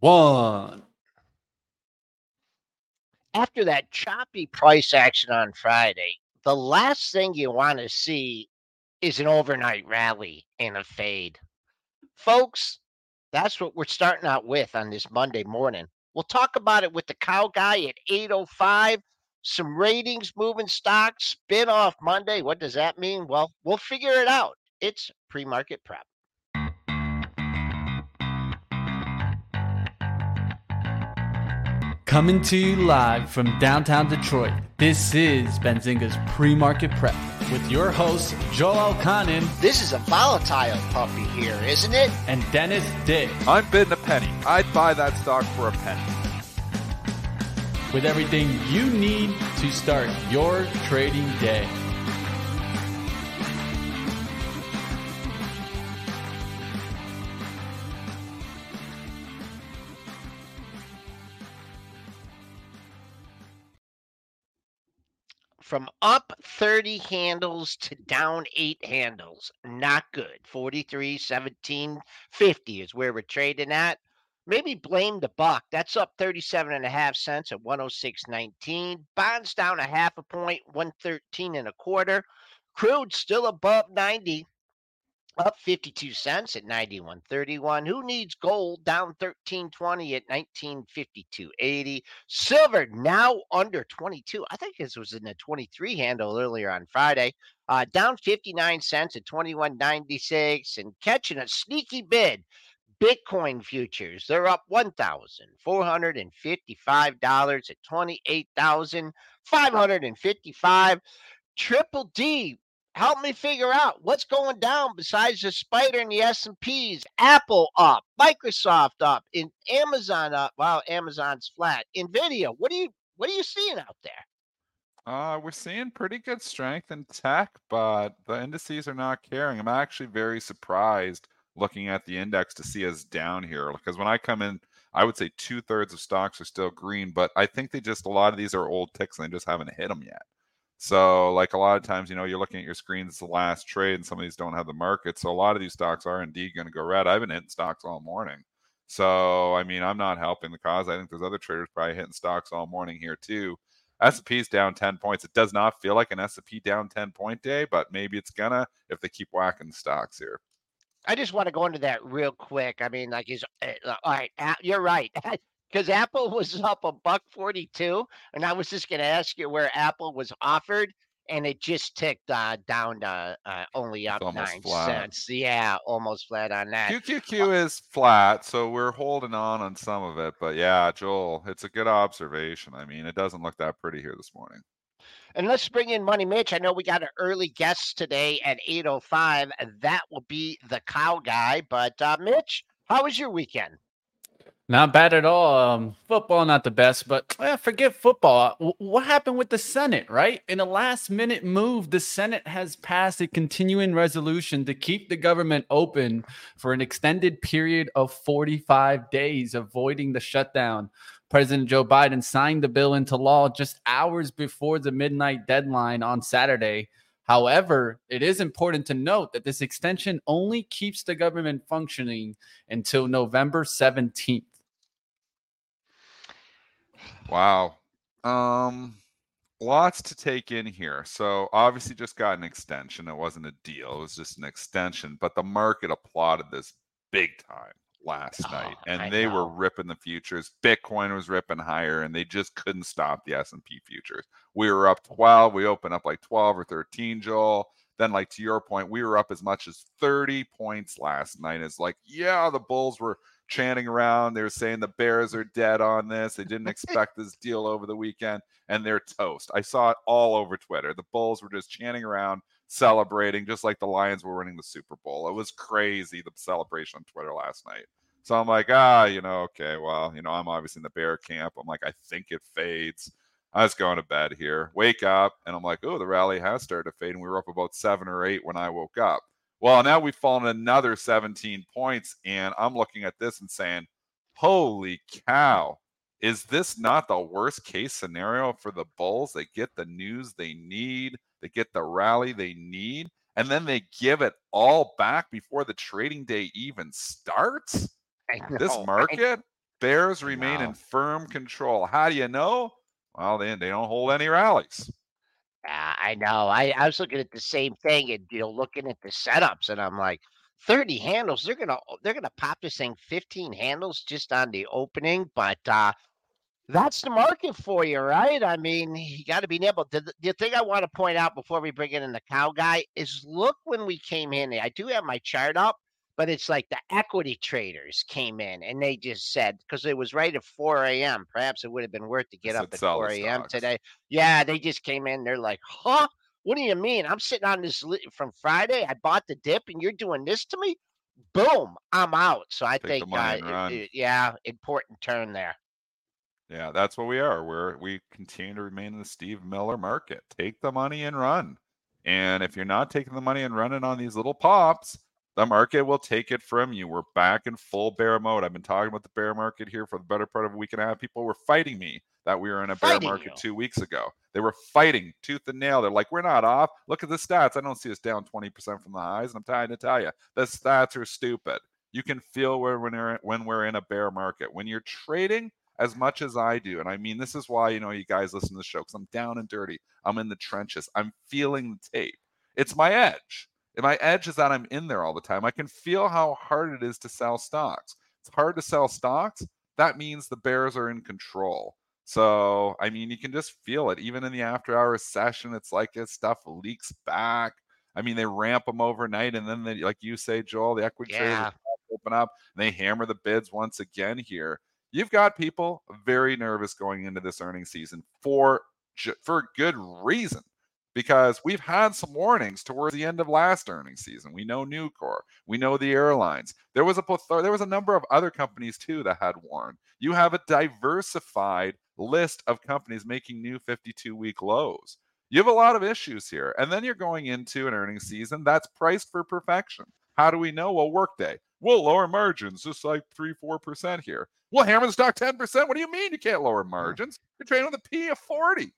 one. After that choppy price action on Friday, the last thing you want to see is an overnight rally and a fade. Folks, that's what we're starting out with on this Monday morning. We'll talk about it with the cow guy at 805. Some ratings moving stocks, spin off Monday. What does that mean? Well, we'll figure it out. It's pre market prep. Coming to you live from downtown Detroit, this is Benzinga's Pre-Market Prep with your host, Joel Elconin This is a volatile puppy here, isn't it? and Dennis Dick I'm bidding a penny. I'd buy that stock for a penny. with everything you need to start your trading day. From up 30 handles to down eight handles. Not good. 43, 17, 50 is where we're trading at. Maybe blame the buck. That's up 37 and a half cents at 106.19. Bonds down a half a point, 113 and a quarter. Crude still above 90, up 52 cents at 91.31. Who needs gold down 13.20 at 19.52.80? Silver now under 22. I think this was in the 23 handle earlier on Friday. Uh, down 59 cents at 21.96 and catching a sneaky bid. Bitcoin futures, they're up $1,455 at 28,555. Triple D, help me figure out what's going down besides the spider and the S&Ps. Apple up, Microsoft up, in Amazon up. Wow, Amazon's flat. Nvidia, what are you what are you seeing out there? Uh, we're seeing pretty good strength in tech, but the indices are not caring. I'm actually very surprised looking at the index to see us down here because when I come in, I would say two thirds of stocks are still green, but I think they just a lot of these are old ticks and they just haven't hit them yet. So, like a lot of times, you know, you're looking at your screen, it's the last trade, and some of these don't have the market. So, a lot of these stocks are indeed going to go red. I've been hitting stocks all morning. So, I mean, I'm not helping the cause. I think there's other traders probably hitting stocks all morning here too. S&P's down 10 points. It does not feel like an S&P down 10 point day, but maybe it's gonna if they keep whacking stocks here. I just want to go into that real quick. I mean, like, is uh, all right. You're right. Because Apple was up a buck 42. And I was just going to ask you where Apple was offered. And it just ticked uh, down to uh, only up nine flat. cents. Yeah, almost flat on that. QQQ is flat, so we're holding on on some of it. But yeah, Joel, it's a good observation. I mean, it doesn't look that pretty here this morning. And let's bring in Money Mitch. I know we got an early guest today at 8.05. and That will be the cow guy. But uh, Mitch, how was your weekend? Not bad at all. Um, football, not the best, but eh, forget football. W- what happened with the Senate, right? In a last minute move, the Senate has passed a continuing resolution to keep the government open for an extended period of 45 days, avoiding the shutdown. President Joe Biden signed the bill into law just hours before the midnight deadline on Saturday. However, it is important to note that this extension only keeps the government functioning until November 17th. Wow. Um lots to take in here. So obviously just got an extension. It wasn't a deal. It was just an extension, but the market applauded this big time last Oh, night I and they were ripping the futures. Bitcoin was ripping higher and they just couldn't stop the S&P futures. We were up 12, we opened up like 12 or 13, Joel. Then like to your point, we were up as much as 30 points last night. It's like, yeah, the bulls were chanting around. They were saying the Bears are dead on this. They didn't expect this deal over the weekend, and they're toast. I saw it all over Twitter. The Bulls were just chanting around, celebrating, just like the Lions were winning the Super Bowl. It was crazy, the celebration on Twitter last night. So I'm like, ah, you know, okay, well, you know, I'm obviously in the Bear camp. I'm like, I think it fades. I was going to bed here, wake up, and I'm like, oh, the rally has started to fade. And we were up about seven or eight when I woke up. Well, now we've fallen another 17 points, and I'm looking at this and saying, holy cow, is this not the worst case scenario for the Bulls? They get the news they need, they get the rally they need, and then they give it all back before the trading day even starts? I This know, I- market? Bears remain in firm control. How do you know? Well, they, they don't hold any rallies. Yeah, I know. I, I was looking at the same thing and you know looking at the setups, and I'm like, 30 handles. They're gonna they're gonna pop this thing 15 handles just on the opening, but uh that's the market for you, right? I mean, you got to be able. To, the thing I want to point out before we bring in the cow guy is look when we came in. I do have my chart up, but it's like the equity traders came in and they just said because it was right at 4 a.m. Perhaps it would have been worth to get up at 4 a.m. today. Yeah, they just came in. They're like, huh? What do you mean? I'm sitting on this li- from Friday. I bought the dip, and you're doing this to me. Boom, I'm out. So I Take think, uh, it, it, yeah, important turn there. Yeah, that's what we are. We're we continue to remain in the Steve Miller market. Take the money and run. And if you're not taking the money and running on these little pops, the market will take it from you. We're back in full bear mode. I've been talking about the bear market here for the better part of a week and a half. People were fighting me that we were in a bear market you. two weeks ago. They were fighting tooth and nail. They're like, we're not off. Look at the stats. I don't see us down 20% from the highs. And I'm trying to tell you, the stats are stupid. You can feel where when we're, when we're in a bear market. When you're trading as much as I do, and I mean, this is why, you know, you guys listen to the show because I'm down and dirty. I'm in the trenches. I'm feeling the tape. It's my edge. And my edge is that I'm in there all the time. I can feel how hard it is to sell stocks. It's hard to sell stocks. That means the bears are in control. So, I mean, you can just feel it. Even in the after hours session, it's like this stuff leaks back. I mean, they ramp them overnight, and then they, like you say, Joel, the equity yeah. open up and they hammer the bids once again here. You've got people very nervous going into this earnings season for for good reason because we've had some warnings towards the end of last earnings season. We know Nucor, we know the airlines. There was a plethora, there was a number of other companies too that had warned. You have a diversified list of companies making new 52 week lows. You have a lot of issues here. And then you're going into an earnings season that's priced for perfection. How do we know? Well, workday. We'll lower margins just like 3 4% here. We'll hammer the stock 10%. What do you mean you can't lower margins? You're trading with a P of 40.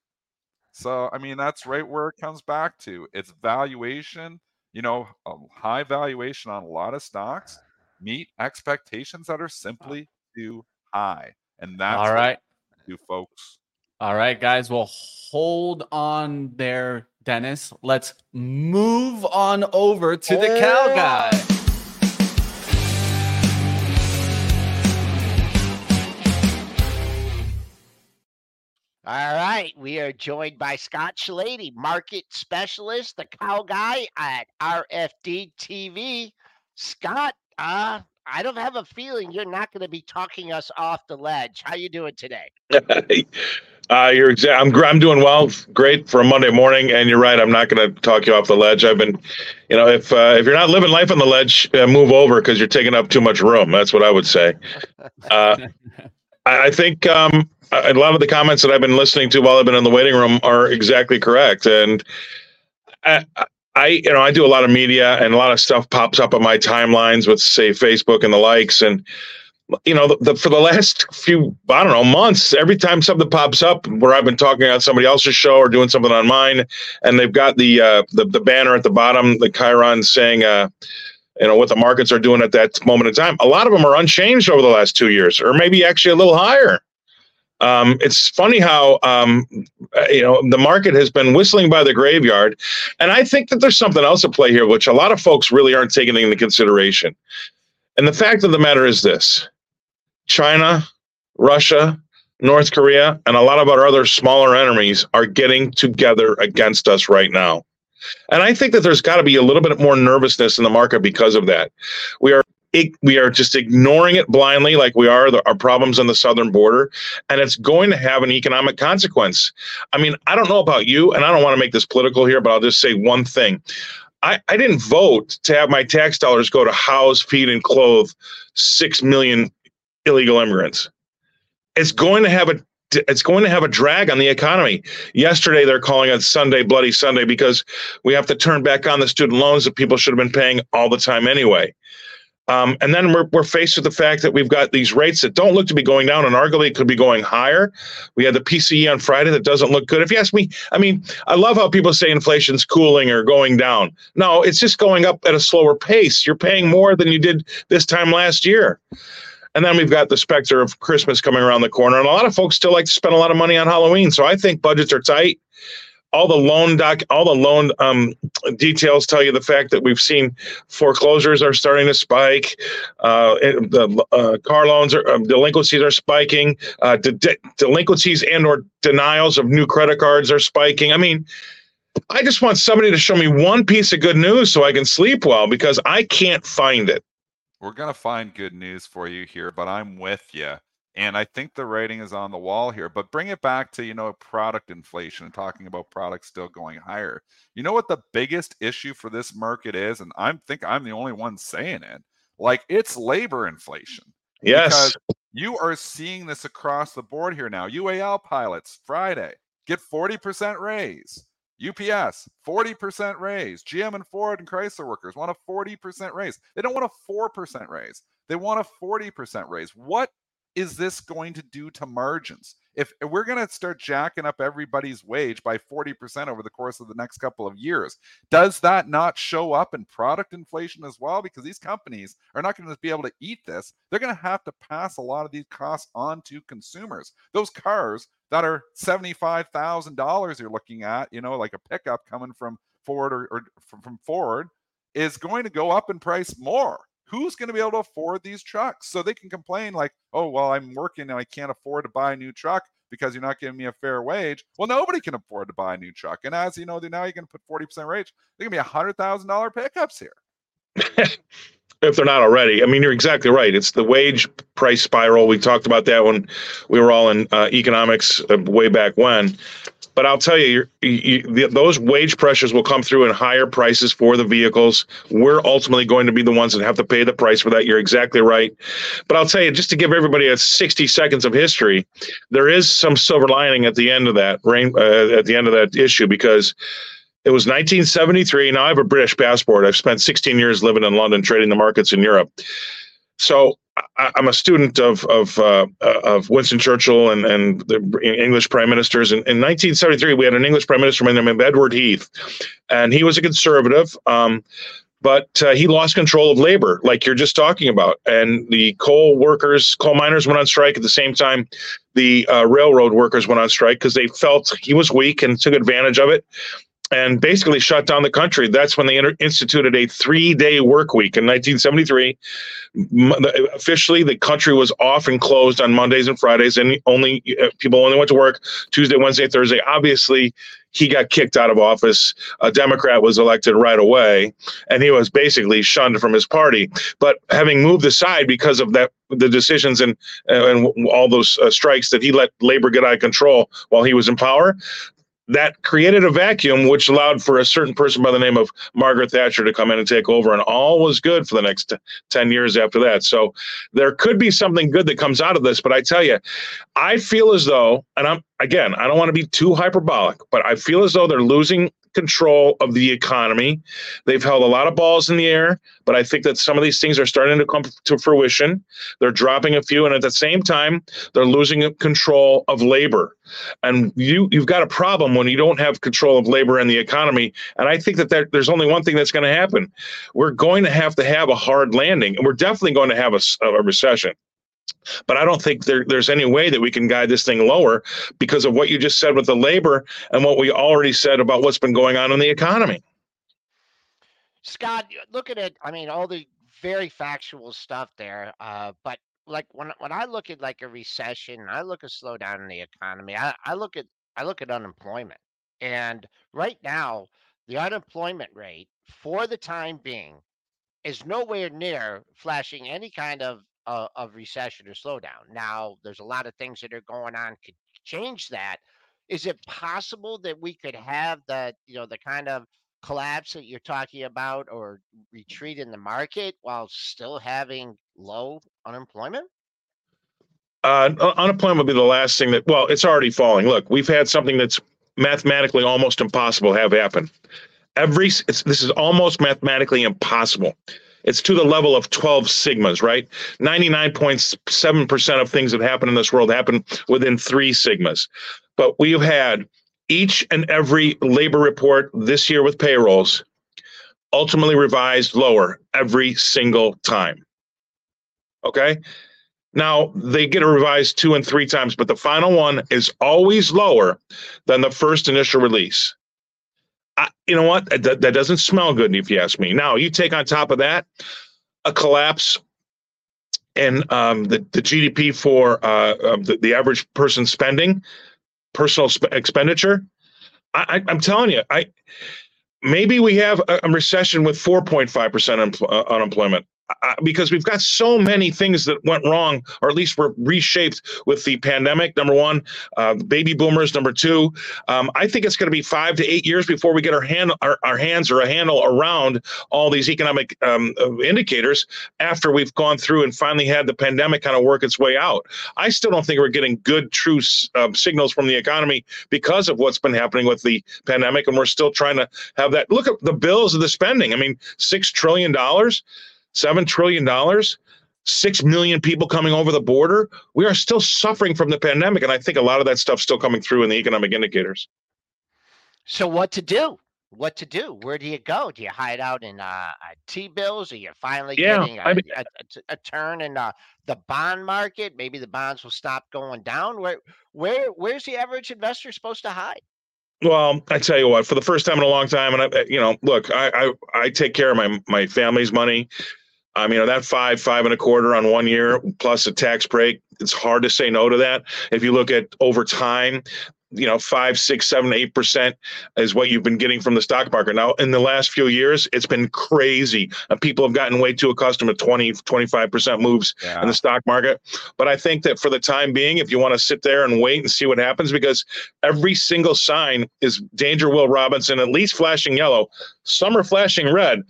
So, I mean, that's right where it comes back to. It's valuation, you know, a high valuation on a lot of stocks meet expectations that are simply too high. And that's all right you folks. All right, guys. Well, hold on there, Dennis. Let's move on over to the cow guy. All right, we are joined by Scott Shellady, market specialist, the cow guy at RFD TV. Scott, uh, I don't have a feeling you're not going to be talking us off the ledge. How you doing today? uh, you're exa- I'm I'm doing well, great for a Monday morning. And you're right, I'm not going to talk you off the ledge. I've been, you know, if uh, if you're not living life on the ledge, uh, move over because you're taking up too much room. That's what I would say. Uh, I, I, think um, a lot of the comments that I've been listening to while I've been in the waiting room are exactly correct, and. I, I, you know, I do a lot of media and a lot of stuff pops up on my timelines with, say, Facebook and the likes. And, you know, the, the, for the last few, I don't know, months, every time something pops up where I've been talking on somebody else's show or doing something on mine, and they've got the uh, the, the banner at the bottom, the Chiron saying, uh, you know, what the markets are doing at that moment in time. A lot of them are unchanged over the last two years, or maybe actually a little higher. Um, it's funny how um, uh, you know the market has been whistling by the graveyard, and I think that there's something else at play here, which a lot of folks really aren't taking into consideration. And the fact of the matter is this: China, Russia, North Korea, and a lot of our other smaller enemies are getting together against us right now. And I think that there's got to be a little bit more nervousness in the market because of that. We are it, we are just ignoring it blindly, like we are the, our problems on the southern border, and it's going to have an economic consequence. I mean, I don't know about you, and I don't want to make this political here, but I'll just say one thing. I, I didn't vote to have my tax dollars go to house, feed, and clothe six million illegal immigrants. It's going to have a it's going to have a drag on the economy. Yesterday, they're calling it Sunday, Bloody Sunday, because we have to turn back on the student loans that people should have been paying all the time anyway. Um, and then we're, we're faced with the fact that we've got these rates that don't look to be going down and arguably could be going higher. We had the PCE on Friday that doesn't look good. If you ask me, I mean, I love how people say inflation's cooling or going down. No, it's just going up at a slower pace. You're paying more than you did this time last year. And then we've got the specter of Christmas coming around the corner. And a lot of folks still like to spend a lot of money on Halloween. So I think budgets are tight. All the loan doc, all the loan um, details tell you the fact that we've seen foreclosures are starting to spike, uh, the uh, car loans are um, delinquencies are spiking, uh, de- delinquencies and or denials of new credit cards are spiking. I mean, I just want somebody to show me one piece of good news so I can sleep well because I can't find it. We're to find good news for you here, but I'm with you. And I think the writing is on the wall here. But bring it back to, you know, product inflation and talking about products still going higher. You know what the biggest issue for this market is? And I think I'm the only one saying it. Like it's labor inflation. Yes. Because you are seeing this across the board here now. UAL pilots Friday get 40% raise. UPS, 40% raise. GM and Ford and Chrysler workers want a 40% raise. They don't want a 4% raise. They want a 40% raise. What is this going to do to margins? If we're going to start jacking up everybody's wage by 40% over the course of the next couple of years, does that not show up in product inflation as well? Because these companies are not going to be able to eat this. They're going to have to pass a lot of these costs on to consumers. Those cars that are $75,000 you're looking at, you know, like a pickup coming from Ford or, or from, from Ford is going to go up in price more who's going to be able to afford these trucks? So they can complain like, oh, well, I'm working and I can't afford to buy a new truck because you're not giving me a fair wage. Well, nobody can afford to buy a new truck. And as you know, now you're going to put 40% wage. They're going to be $100,000 pickups here. if they're not already. I mean, you're exactly right. It's the wage price spiral. We talked about that when we were all in uh, economics uh, way back when. But I'll tell you, you, you, those wage pressures will come through in higher prices for the vehicles. We're ultimately going to be the ones that have to pay the price for that. You're exactly right. But I'll tell you, just to give everybody a 60 seconds of history, there is some silver lining at the end of that rain, uh, at the end of that issue because it was 1973. Now I have a British passport. I've spent 16 years living in London, trading the markets in Europe. So I, am a student of of uh, of Winston Churchill and and the English prime ministers. In, in 1973, we had an English prime minister named Edward Heath, and he was a conservative. Um, but uh, he lost control of labor, like you're just talking about. And the coal workers, coal miners went on strike at the same time. The uh, railroad workers went on strike because they felt he was weak and took advantage of it and basically shut down the country. That's when they inter- instituted a three day work week in 1973. M- officially, the country was off and closed on Mondays and Fridays, and only uh, people only went to work Tuesday, Wednesday, Thursday. Obviously, he got kicked out of office. A Democrat was elected right away, and he was basically shunned from his party. But having moved aside because of that, the decisions and and all those uh, strikes that he let labor get out of control while he was in power, that created a vacuum which allowed for a certain person by the name of Margaret Thatcher to come in and take over and all was good for the next 10 years after that. So there could be something good that comes out of this but I tell you I feel as though and I'm again I don't want to be too hyperbolic but I feel as though they're losing control of the economy. They've held a lot of balls in the air, but I think that some of these things are starting to come to fruition. They're dropping a few, and at the same time, they're losing control of labor. And you you've got a problem when you don't have control of labor and the economy. And I think that there, there's only one thing that's going to happen. We're going to have to have a hard landing, and we're definitely going to have a, a recession. But I don't think there, there's any way that we can guide this thing lower because of what you just said with the labor and what we already said about what's been going on in the economy. Scott, look at. I mean, all the very factual stuff there. Uh, but like when when I look at like a recession, I look at slowdown in the economy. I, I look at I look at unemployment, and right now the unemployment rate for the time being is nowhere near flashing any kind of uh, of recession or slowdown. Now, there's a lot of things that are going on could change that. Is it possible that we could have the you know the kind of collapse that you're talking about or retreat in the market while still having low unemployment? Uh, unemployment would be the last thing that, well, it's already falling. Look, we've had something that's mathematically almost impossible have happen. Every, this is almost mathematically impossible it's to the level of 12 sigmas, right? 99.7% of things that happen in this world happen within three sigmas. But we've had each and every labor report this year with payrolls ultimately revised lower every single time. Okay? Now they get a revised two and three times, but the final one is always lower than the first initial release. I, you know what? That, that doesn't smell good, if you ask me. Now you take on top of that a collapse in um, the the GDP for uh, um, the, the average person spending, personal sp- expenditure. I, am telling you, I maybe we have a, a recession with 4.5 percent uh, unemployment because we've got so many things that went wrong, or at least were reshaped with the pandemic. Number one, uh, baby boomers. Number two, um, I think it's going to be five to eight years before we get our hand our, our hands or a handle around all these economic um, uh, indicators after we've gone through and finally had the pandemic kind of work its way out. I still don't think we're getting good, true uh, signals from the economy because of what's been happening with the pandemic, and we're still trying to have that. Look at the bills of the spending. I mean, six trillion dollars seven trillion dollars, six million people coming over the border. We are still suffering from the pandemic, and I think a lot of that stuff's still coming through in the economic indicators. So, what to do? What to do? Where do you go? Do you hide out in uh, T bills? Are you finally yeah, getting a, I mean, a, a, a, turn in uh, the bond market? Maybe the bonds will stop going down. Where, where, where's the average investor supposed to hide? Well, I tell you what, for the first time in a long time, and I, you know, look, I, I, I take care of my my family's money. I mean, that five, five and a quarter on one year plus a tax break, it's hard to say no to that. If you look at over time, you know, five, six, seven, eight percent is what you've been getting from the stock market. Now, in the last few years, it's been crazy. People have gotten way too accustomed to 20, 25 percent moves yeah. in the stock market. But I think that for the time being, if you want to sit there and wait and see what happens, because every single sign is danger, Will Robinson, at least flashing yellow. Some are flashing red.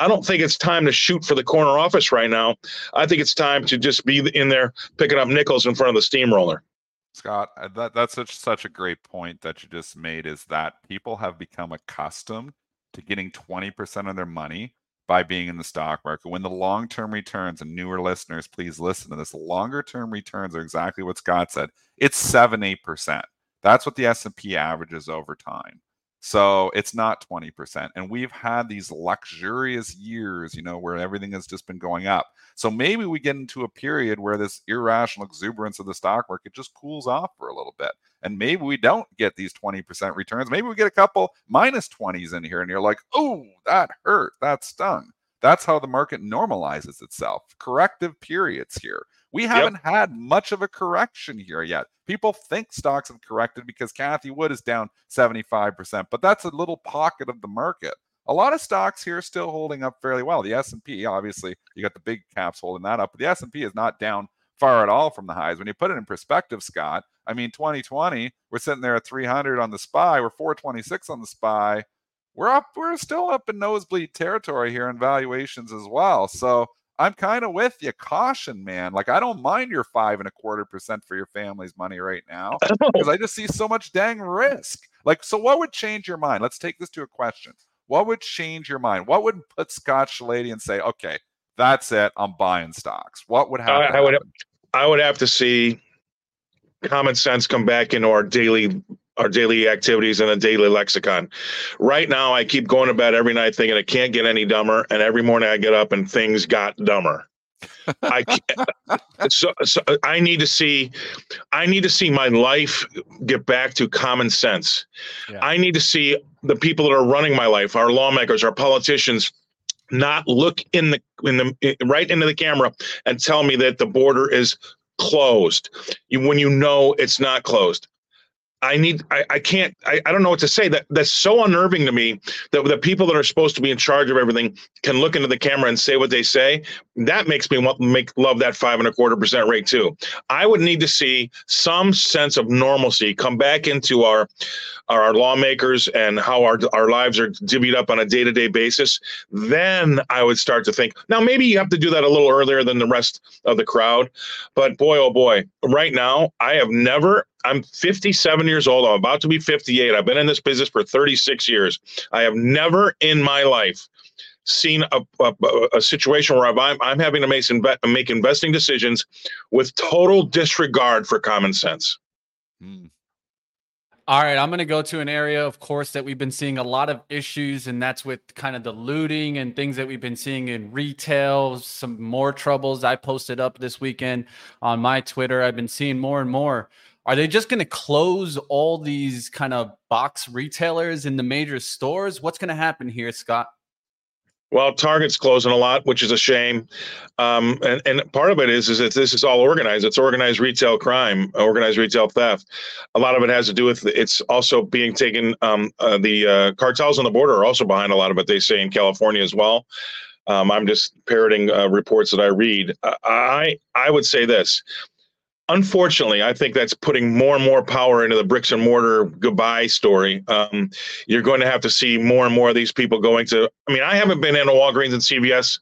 I don't think it's time to shoot for the corner office right now. I think it's time to just be in there picking up nickels in front of the steamroller. Scott, uh, that, that's such such a great point that you just made is that people have become accustomed to getting 20% of their money by being in the stock market. When the long-term returns and newer listeners, please listen to this. Longer term returns are exactly what Scott said. It's 7 8%. That's what the S&P averages over time. So it's not 20%. And we've had these luxurious years, you know, where everything has just been going up. So maybe we get into a period where this irrational exuberance of the stock market just cools off for a little bit. And maybe we don't get these 20% returns. Maybe we get a couple minus 20s in here and you're like, oh, that hurt. That stung. That's how the market normalizes itself. Corrective periods here. We haven't yep. had much of a correction here yet. People think stocks have corrected because Cathie Wood is down 75%, but that's a little pocket of the market. A lot of stocks here are still holding up fairly well. The S&P, obviously, you got the big caps holding that up, but the S&P is not down far at all from the highs. When you put it in perspective, Scott, I mean, 2020, we're sitting there at 300 on the SPY, we're 426 on the SPY. We're up, we're still up in nosebleed territory here in valuations as well. So I'm kind of with you. Caution, man. Like I don't mind your five and a quarter percent for your family's money right now oh. because I just see so much dang risk. Like, so what would change your mind? Let's take this to a question. What would change your mind? What would put Scott Shellady and say, okay, that's it. I'm buying stocks. What would happen? I, I would. I would have to see common sense come back into our daily our daily activities and a daily lexicon. Right now, I keep going to bed every night thinking it can't get any dumber, and every morning I get up and things got dumber. I so, so I need to see I need to see my life get back to common sense. Yeah. I need to see the people that are running my life, our lawmakers, our politicians, not look in the in the eh, right into the camera and tell me that the border is closed you, when you know it's not closed. I need I, I can't I, I don't know what to say. That that's so unnerving to me that the people that are supposed to be in charge of everything can look into the camera and say what they say. That makes me want make love that five and a quarter percent rate too. I would need to see some sense of normalcy come back into our our lawmakers and how our our lives are divvied up on a day to day basis. Then I would start to think. Now maybe you have to do that a little earlier than the rest of the crowd, but boy oh boy, right now I have never I'm 57 years old. I'm about to be 58. I've been in this business for 36 years. I have never in my life seen a, a, a situation where I'm, I'm having to make, make investing decisions with total disregard for common sense. Hmm. All right, I'm going to go to an area, of course, that we've been seeing a lot of issues, and that's with kind of the looting and things that we've been seeing in retail. Some more troubles I posted up this weekend on my Twitter. I've been seeing more and more. Are they just going to close all these kind of box retailers in the major stores? What's going to happen here, Scott? Well, Target's closing a lot, which is a shame. Um, and, and part of it is is that this is all organized. It's organized retail crime, organized retail theft. A lot of it has to do with it's also being taken. Um, uh, the uh, cartels on the border are also behind a lot of it. They say in California as well. Um, I'm just parroting uh, reports that I read. I I would say this: unfortunately, I think that's putting more and more power into the bricks and mortar goodbye story. Um, you're going to have to see more and more of these people going to. I mean, I haven't been in a Walgreens and CVS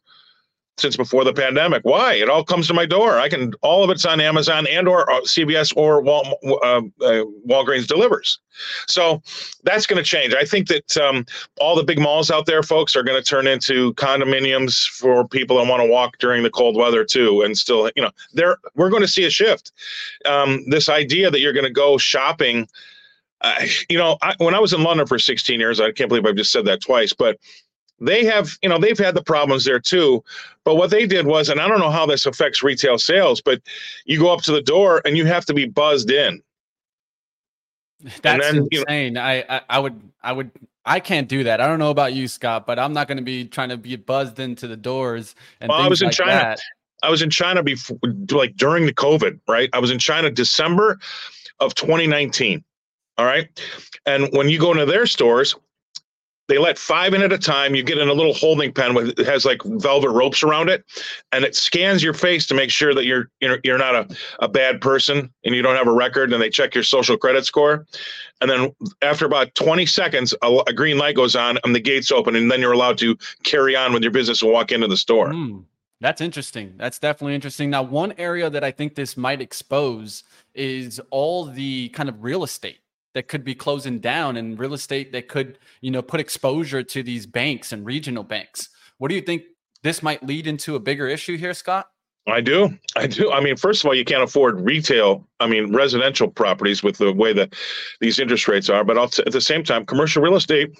since before the pandemic. Why? It all comes to my door. I can all of it's on Amazon and or CVS or Wal, uh, uh, Walgreens delivers. So that's going to change. I think that um, all the big malls out there, folks, are going to turn into condominiums for people that want to walk during the cold weather too, and still, you know, there we're going to see a shift. Um, this idea that you're going to go shopping. Uh, you know, I, when I was in London for 16 years, I can't believe I've just said that twice, but they have, you know, they've had the problems there too. But what they did was, and I don't know how this affects retail sales, but you go up to the door and you have to be buzzed in. That's then, insane. You know, I, I, I would I would I can't do that. I don't know about you, Scott, but I'm not going to be trying to be buzzed into the doors. And well, I was in like China. That. I was in China before, like during the COVID, right? I was in China December of 2019. All right, and when you go into their stores, they let five in at a time. You get in a little holding pen with it has like velvet ropes around it, and it scans your face to make sure that you're you're, you're not a, a bad person and you don't have a record. And they check your social credit score, and then after about 20 seconds, a, a green light goes on and the gates open, and then you're allowed to carry on with your business and walk into the store. Mm, that's interesting. That's definitely interesting. Now, one area that I think this might expose is all the kind of real estate that could be closing down and real estate that could, you know, put exposure to these banks and regional banks. What do you think this might lead into a bigger issue here, Scott? I do. I do. I mean, first of all, you can't afford retail, I mean, residential properties with the way that these interest rates are. But at the same time, commercial real estate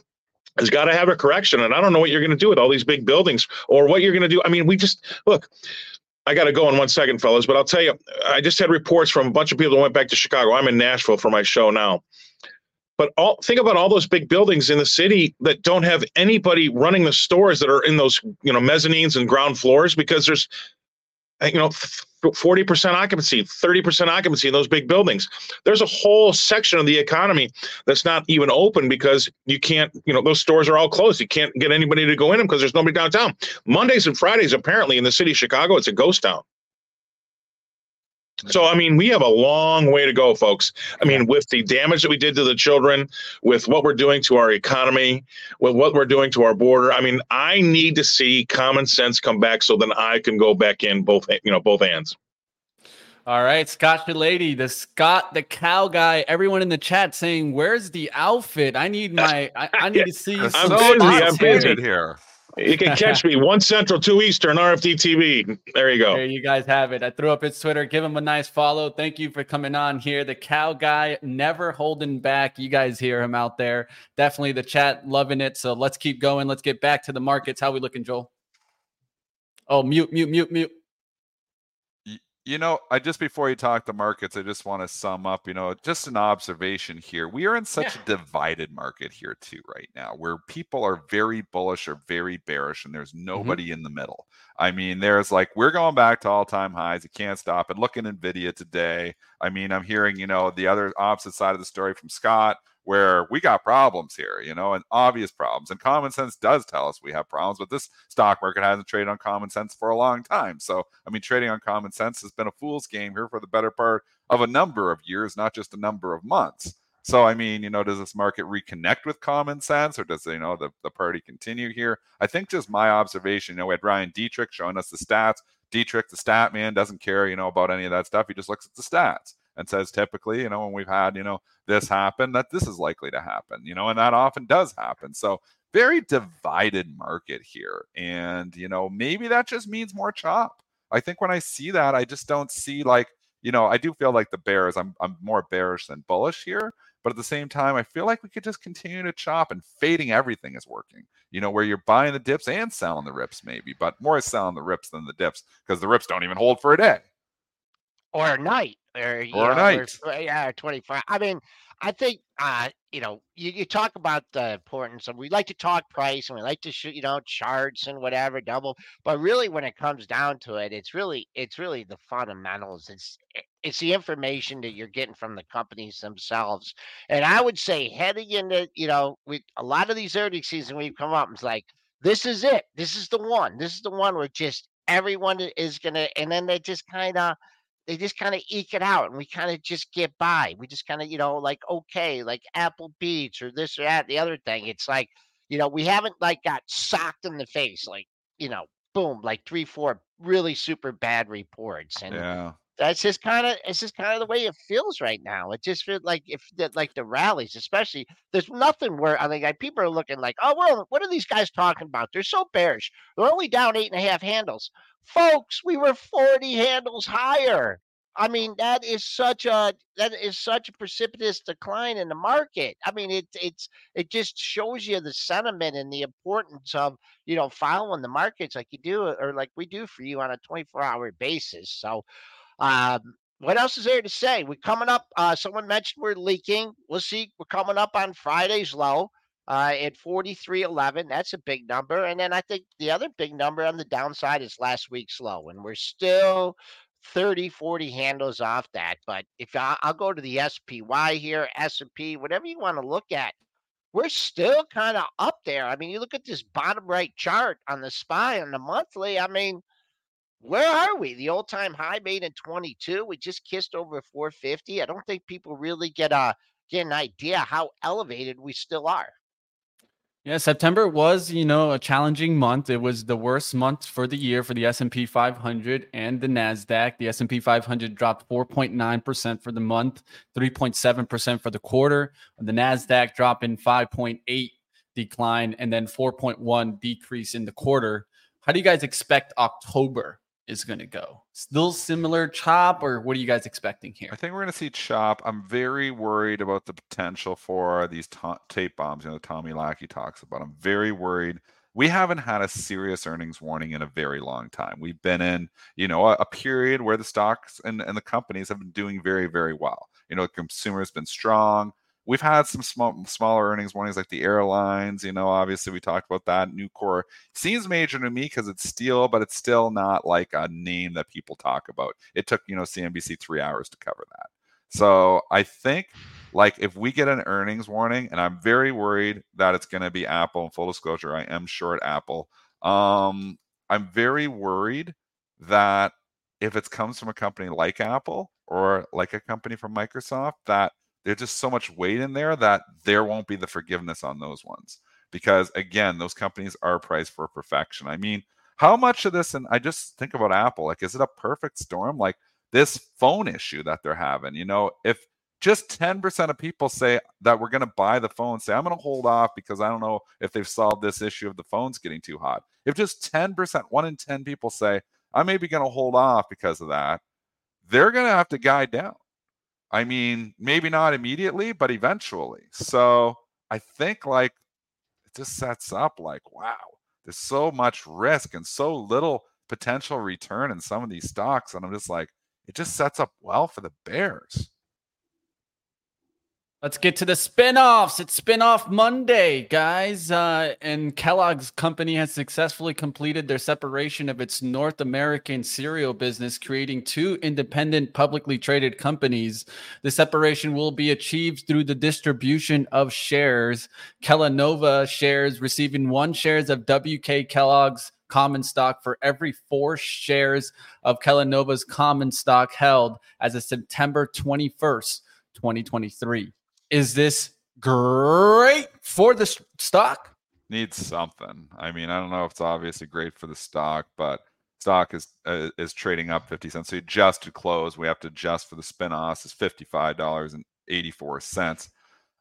has got to have a correction. And I don't know what you're going to do with all these big buildings or what you're going to do. I mean, we just look, I got to go in one second, fellas, but I'll tell you, I just had reports from a bunch of people that went back to Chicago. I'm in Nashville for my show now. But all, think about all those big buildings in the city that don't have anybody running the stores that are in those, you know, mezzanines and ground floors because there's, you know, 40% occupancy, 30% occupancy in those big buildings. There's a whole section of the economy that's not even open because you can't, you know, those stores are all closed. You can't get anybody to go in them because there's nobody downtown. Mondays and Fridays, apparently, in the city of Chicago, it's a ghost town. So, I mean, we have a long way to go, folks. I mean, with the damage that we did to the children, with what we're doing to our economy, with what we're doing to our border, I mean, I need to see common sense come back so then I can go back in both, you know, both hands. All right, Scott Shellady, the Scott, the cow guy, everyone in the chat saying, "Where's the outfit? I need my, I, I need to see." I'm busy. I'm busy here. You can catch me one Central, two Eastern, RFD TV. There you go. There you guys have it. I threw up his Twitter. Give him a nice follow. Thank you for coming on here. The cow guy, never holding back. You guys hear him out there. Definitely the chat loving it. So let's keep going. Let's get back to the markets. How we looking, Joel? Oh, mute, mute, mute, mute. You know, I just before you talk the markets, I just want to sum up, you know, just an observation here. We are in such yeah. a divided market here too right now where people are very bullish or very bearish and there's mm-hmm. nobody mm-hmm. in the middle. I mean, there's like we're going back to all-time highs. You can't stop it. Looking Nvidia today. I mean, I'm hearing, you know, the other opposite side of the story from Scott where we got problems here, you know, and obvious problems. And common sense does tell us we have problems, but this stock market hasn't traded on common sense for a long time. So, I mean, trading on common sense has been a fool's game here for the better part of a number of years, not just a number of months. So, I mean, you know, does this market reconnect with common sense or does, you know, the, the party continue here? I think just my observation, you know, we had Ryan Detrick showing us the stats. Detrick, the stat man, doesn't care, you know, about any of that stuff. He just looks at the stats and says typically, you know, when we've had, you know, this happen, that this is likely to happen, you know, and that often does happen. So very divided market here. And, you know, maybe that just means more chop. I think when I see that, I just don't see like, you know, I do feel like the Bears, I'm I'm more bearish than bullish here. But at the same time, I feel like we could just continue to chop and fading everything is working. You know, where you're buying the dips and selling the rips, maybe, but more selling the rips than the dips because the rips don't even hold for a day or a night or, you or know, a night. Or, yeah, 25. I mean, I think, uh, you know, you, you talk about the importance of, we like to talk price and we like to shoot, you know, charts and whatever, double, but really when it comes down to it, it's really, it's really the fundamentals. It's, it's the information that you're getting from the companies themselves. And I would say heading into, you know, with a lot of these early season, we've come up, and it's like, this is it. This is the one. This is the one where just everyone is going to, and then they just kind of, they just kind of eke it out and we kind of just get by. We just kind of, you know, like, okay, like Apple Beats or this or that, the other thing. It's like, you know, we haven't like got socked in the face, like, you know, boom, like three, four really super bad reports. And Yeah. That's just kind of, it's just kind of the way it feels right now. It just feels like if that, like the rallies, especially, there's nothing where I think like, people are looking like, oh, well, what are these guys talking about? They're so bearish. They're only down eight and a half handles. Folks, we were 40 handles higher. I mean, that is such a that is such a precipitous decline in the market. I mean, it it's it just shows you the sentiment and the importance of you know following the markets like you do or like we do for you on a 24 hour basis. So, um, what else is there to say? We're coming up. Uh, someone mentioned we're leaking. We'll see. We're coming up on Friday's low uh, at 43.11. That's a big number. And then I think the other big number on the downside is last week's low. And we're still 30, 40 handles off that. But if I, I'll go to the SPY here, S&P, whatever you want to look at, we're still kind of up there. I mean, you look at this bottom right chart on the SPY on the monthly. I mean, where are we? The old time high made in 22. We just kissed over 450. I don't think people really get a get an idea how elevated we still are. Yeah, September was, you know, a challenging month. It was the worst month for the year for the S&P 500 and the Nasdaq. The S&P 500 dropped 4.9% for the month, 3.7% for the quarter. The Nasdaq dropping 5.8 decline and then 4.1 decrease in the quarter. How do you guys expect October is going to go? Still similar chop, or what are you guys expecting here? I think we're going to see chop. I'm very worried about the potential for these ta- tape bombs. You know, Tommy Lackey talks about. I'm very worried. We haven't had a serious earnings warning in a very long time. We've been in, you know, a, a period where the stocks and, and the companies have been doing very, very well. You know, the consumer has been strong we've had some small smaller earnings. Warnings like the airlines you know obviously we talked about that. Nucor seems major to me because it's steel but it's still not like a name that people talk about. It took you know cnbc three hours to cover that. So i think like if we get an earnings warning and i'm very worried that it's going to be apple in full disclosure i am short apple um i'm very worried that if it comes from a company like apple or like a company from microsoft that there's just so much weight in there that there won't be the forgiveness on those ones because again those companies are priced for perfection. I mean how much of this and i just think about apple like is it a perfect storm? Like this phone issue that they're having you know if just 10% of people say that we're going to buy the phone say i'm going to hold off because i don't know if they've solved this issue of the phones getting too hot. If just 10% 1 in 10 people say i'm maybe going to hold off because of that they're going to have to guide down I mean, maybe not immediately, but eventually. So I think like it just sets up like, wow, there's so much risk and so little potential return in some of these stocks. And I'm just like, it just sets up well for the Bears. Let's get to the spin-offs. It's spin-off Monday, guys. Uh, and Kellogg's company has successfully completed their separation of its North American cereal business, creating two independent publicly traded companies. The separation will be achieved through the distribution of shares. Kellanova shares receiving one shares of WK Kellogg's common stock for every four shares of Kellanova's common stock held as of September 21st, 2023 is this great for the stock? Needs something. I mean, I don't know if it's obviously great for the stock, but stock is uh, is trading up 50 cents. So you just to close, we have to adjust for the spin-offs is $55.84.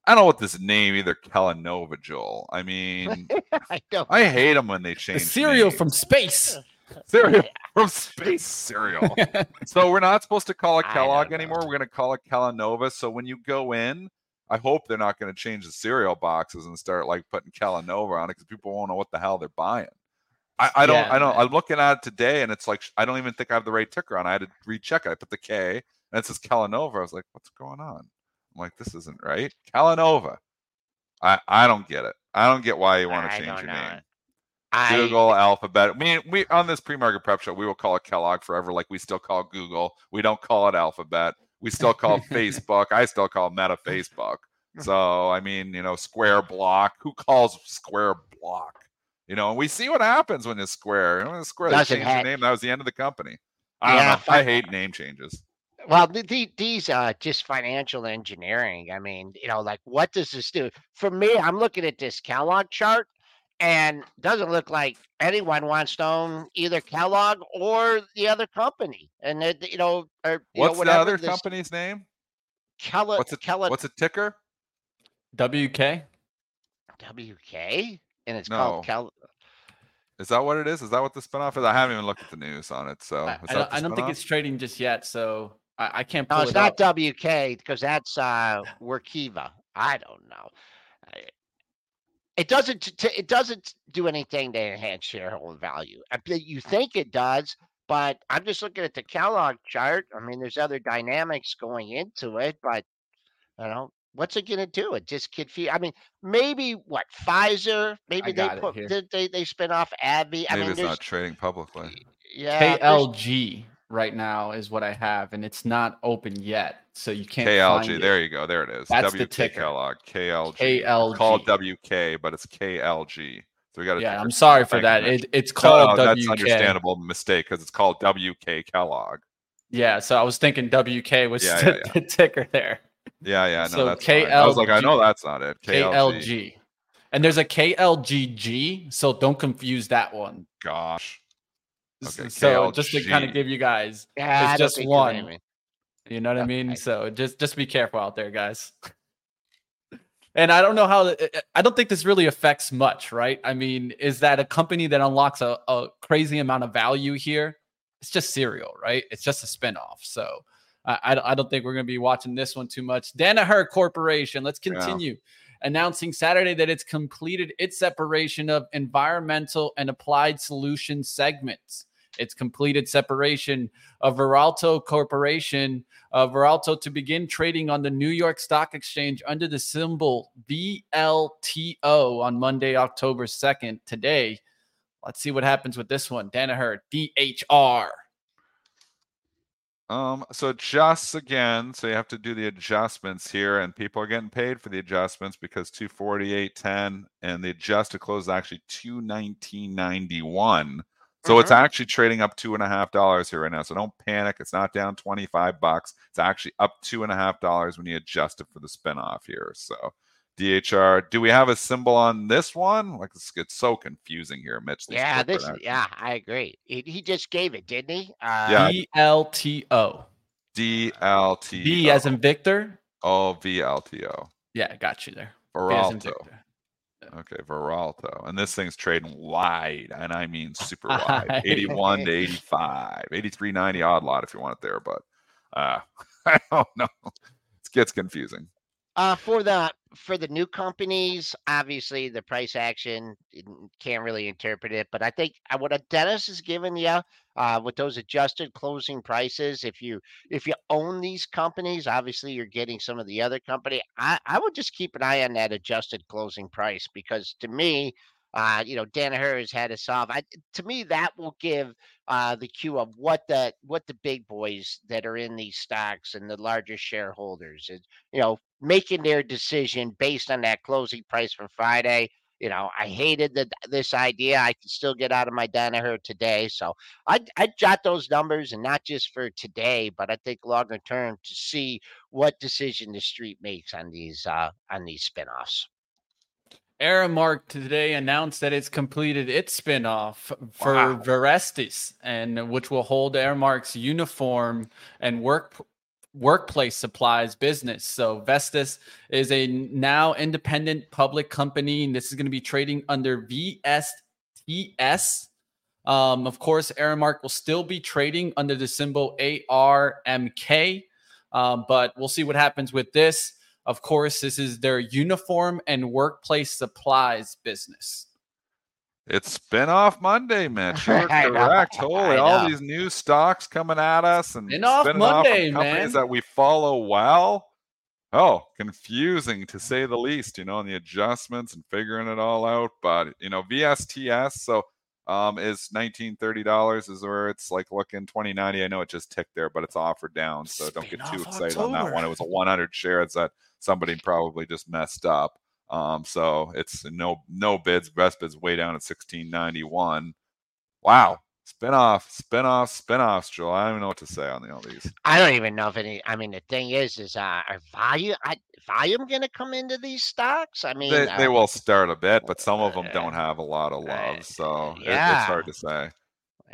I don't know what this name either Kellanova Joel. I mean, I don't. I hate them when they change The cereal names. from space. cereal from space cereal. so we're not supposed to call it Kellogg anymore. We're going to call it Kellanova. So when you go in, I hope they're not going to change the cereal boxes and start like putting Kellanova on it because people won't know what the hell they're buying. I, I don't, Yeah, I don't, man. I'm looking at it today and it's like, I don't even think I have the right ticker on. I had to recheck it. I put the K and it says Kellanova. I was like, what's going on? I'm like, this isn't right. Kellanova. I, I don't get it. I don't get why you want to change your know. name. I, Google, Alphabet. I mean, we on this pre-market prep show, we will call it Kellogg forever, like we still call Google. We don't call it Alphabet. We still call Facebook. I still call Meta Facebook. So I mean, you know, Square Block. Who calls Square Block? You know, and we see what happens when it's Square. When it's Square, they changed the name. That was the end of the company. I don't Yeah, know. I hate name changes. Well, th- the, these uh just financial engineering. I mean, you know, like what does this do? For me, I'm looking at this Kellogg chart, and doesn't look like anyone wants to own either Kellogg or the other company. And it, you know, or you know, What's the other this company's name? Kellogg, What's it? Kellogg What's a ticker? WK. WK, and it's No. called Kell. Is that what it is? Is that what the spinoff is? I haven't even looked at the news on it. So I, I don't, I don't think it's trading just yet, so I, I can't pull No, it it's not up. WK because that's uh Workiva. I don't know. I- It doesn't. t- t- It doesn't do anything to enhance shareholder value. I you think it does, but I'm just looking at the Kellogg chart. I mean, there's other dynamics going into it, but you know, what's it going to do? It just confuse. I mean, maybe what Pfizer? Maybe they put here. did they they spin off AbbVie? I Maybe mean, it's not trading publicly. yeah, KLG right now is what I have, and it's not open yet, so you can't. KLG. find it. There you go. There it is. That's the ticker. Kellogg. KLG. It's called WK, but it's KLG. So we got to. Yeah, I'm sorry for that. It, it's No, called no, that's WK. understandable mistake because it's called WK Kellogg. Yeah, so I was thinking WK was Yeah, the, yeah, the ticker there. Yeah, yeah, no, So that's fine. I was like, I know that's not it. KLG. KLG. And there's a KLGG, so don't confuse that one. Gosh. Okay, so just to kind of give you guys, yeah, it's just think you're one. You know what I mean? So just just be careful out there, guys. And I don't know how eh, eh, I don't think this really affects much, right? I mean, is that a company that unlocks a, a crazy amount of value here? It's just cereal, right? It's just a spinoff. So I, I, don't- think we're going to be watching this one too much. Danaher Corporation, let's Yeah. continue. Announcing Saturday that it's completed its separation of environmental and applied solutions segments. It's completed separation of Veralto Corporation, uh, Veralto to begin trading on the New York Stock Exchange under the symbol VLTO on Monday, October 2nd. Today, let's see what happens with this one. Danaher, DHR. Um, so adjusts again. So you have to do the adjustments here, and people are getting paid for the adjustments because 248.10 and the adjusted close is actually 219.91. So it's Mhm. actually trading up two and a half dollars here right now. So don't panic. It's not down 25 bucks. It's actually up two and a half dollars when you adjust it for the spinoff here. So DHR, do we have a symbol on this one? Like it's, it's so confusing here, Mitch. these Yeah, this. actions. Yeah, I agree. He, he just gave it, didn't he? Uh, Yeah. VLTO. DLT. V as in Victor. Oh, VLTO. Yeah, got you there. V as in Veralto. Okay, Veralto. And this thing's trading wide, and I mean super wide. Wide. 81 to 85. 83.90 odd lot if you want it there, but uh I don't know. It gets confusing. Uh, for the for the new companies, obviously the price action can't really interpret it, but I think uh, what a Dennis is giving you uh, with those adjusted closing prices, if you if you own these companies, obviously you're getting some of the other company. I I would just keep an eye on that adjusted closing price because to me, uh, you know, Danaher has had to solve. I, to me, that will give uh, the cue of what the what the big boys that are in these stocks and the largest shareholders, is, you know, making their decision based on that closing price from Friday. You know, I hated the, this idea. I can still get out of my Danaher today, so I I jot those numbers and not just for today, but I think longer term to see what decision the street makes on these uh, on these spinoffs. Aramark today announced that it's completed its spinoff for Wow. Verestis, and which will hold Aramark's uniform and work workplace supplies business. So Vestis is a now independent public company, and this is going to be trading under VSTS. Um, of course, Aramark will still be trading under the symbol ARMK, um, but we'll see what happens with this. Of course, this is their uniform and workplace supplies business. It's spin-off Monday, Mitch. You're know, correct. I Holy, all these new stocks coming at us and Spin-off spinning Monday, off companies man. that we follow well. Oh, confusing to say the least, you know, and the adjustments and figuring it all out. But you know, VSTS so um is nineteen thirty dollars is where it's like looking twenty ninety. I know it just ticked there, but it's offered down, so don't get too excited on that one. It was a one hundred shares that somebody probably just messed up. Um, so it's no no bids. Best bids way down at sixteen ninety one. Wow, spin off, spin off, spin offs, Joel. I don't even know what to say on the, all these. I don't even know if any. I mean, the thing is, is uh, are volume I, volume going to come into these stocks? I mean, They, uh, they will start a bit, but some of them uh, don't have a lot of uh, love, so it- it's hard to say.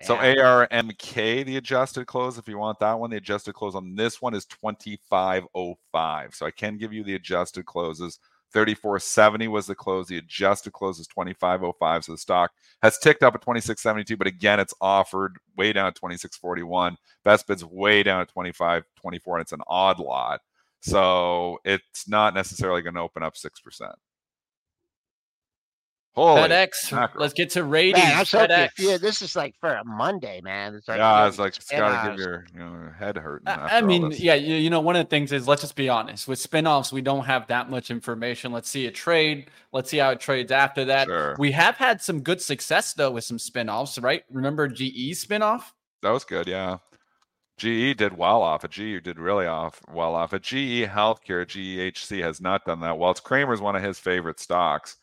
So yeah. ARMK, the adjusted close, if you want that one, the adjusted close on this one is 2505. So I can give you the adjusted closes. 3470 was the close. The adjusted close is 2505. So the stock has ticked up at 2672, but again, it's offered way down at 2641. Best bid's way down at 2524, and it's an odd lot. So it's not necessarily going to open up 6%. Holy FedEx. mackerel. Let's get to ratings. Man, I'm so FedEx. confused. This is like for a Monday, man. It's like, yeah, it's like it's got to give your you know, head hurting. I- I mean, yeah, you, you know, one of the things is let's just be honest. With spinoffs, we don't have that much information. Let's see a trade. Let's see how it trades after that. Sure. We have had some good success though with some spinoffs, right? Remember GE spinoff? That was good, yeah. GE did well off it. GE did really off well off it. GE Healthcare, GEHC has not done that well. It's Cramer's one of his favorite stocks.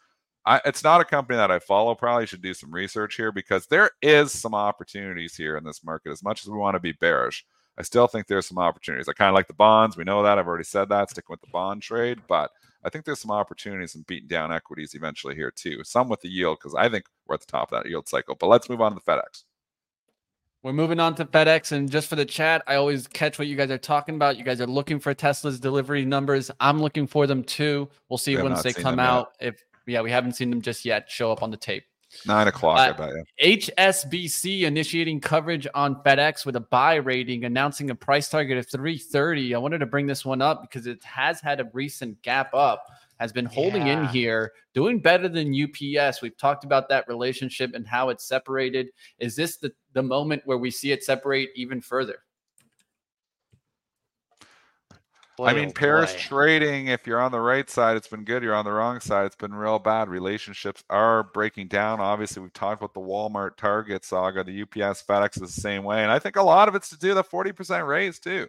I, it's not a company that I follow. Probably should do some research here because there is some opportunities here in this market. As much as we want to be bearish, I still think there's some opportunities. I kind of like the bonds. We know that. I've already said that. Sticking with the bond trade, but I think there's some opportunities in beating down equities eventually here too. Some with the yield because I think we're at the top of that yield cycle. But let's move on to the FedEx. We're moving on to FedEx. And just for the chat, I always catch what you guys are talking about. You guys are looking for Tesla's delivery numbers. I'm looking for them too. We'll see once they come them yet. out. If yeah, we haven't seen them just yet show up on the tape. Nine o'clock, I Uh, bet you. HSBC initiating coverage on FedEx with a buy rating, announcing a price target of 330. I wanted to bring this one up because it has had a recent gap up, has been holding in here, doing better than UPS. We've talked about that relationship and how it's separated. Is this the, the moment where we see it separate even further? I mean, oh boy. trading, if you're on the right side, it's been good. You're on the wrong side, it's been real bad. Relationships are breaking down. Obviously, we've talked about the Walmart Target saga, the UPS FedEx is the same way. And I think a lot of it's to do with the 40% raise, too.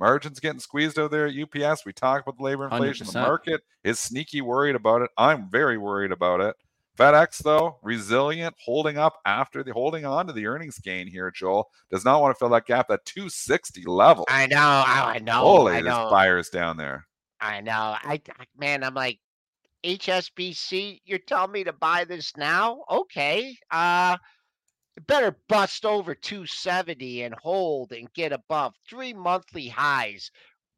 Margins getting squeezed over there at UPS. We talked about the labor inflation. The 100%. market is sneaky worried about it. I'm very worried about it. FedEx, though, resilient, holding up after the holding on to the earnings gain here, Joel. Does not want to fill that gap, that 260 level. I know. I, I know. Holy, I there's know. buyers down there. I know. I I- man, I'm like HSBC. You're telling me to buy this now? Okay. Uh, better bust over 270 and hold and get above three monthly highs.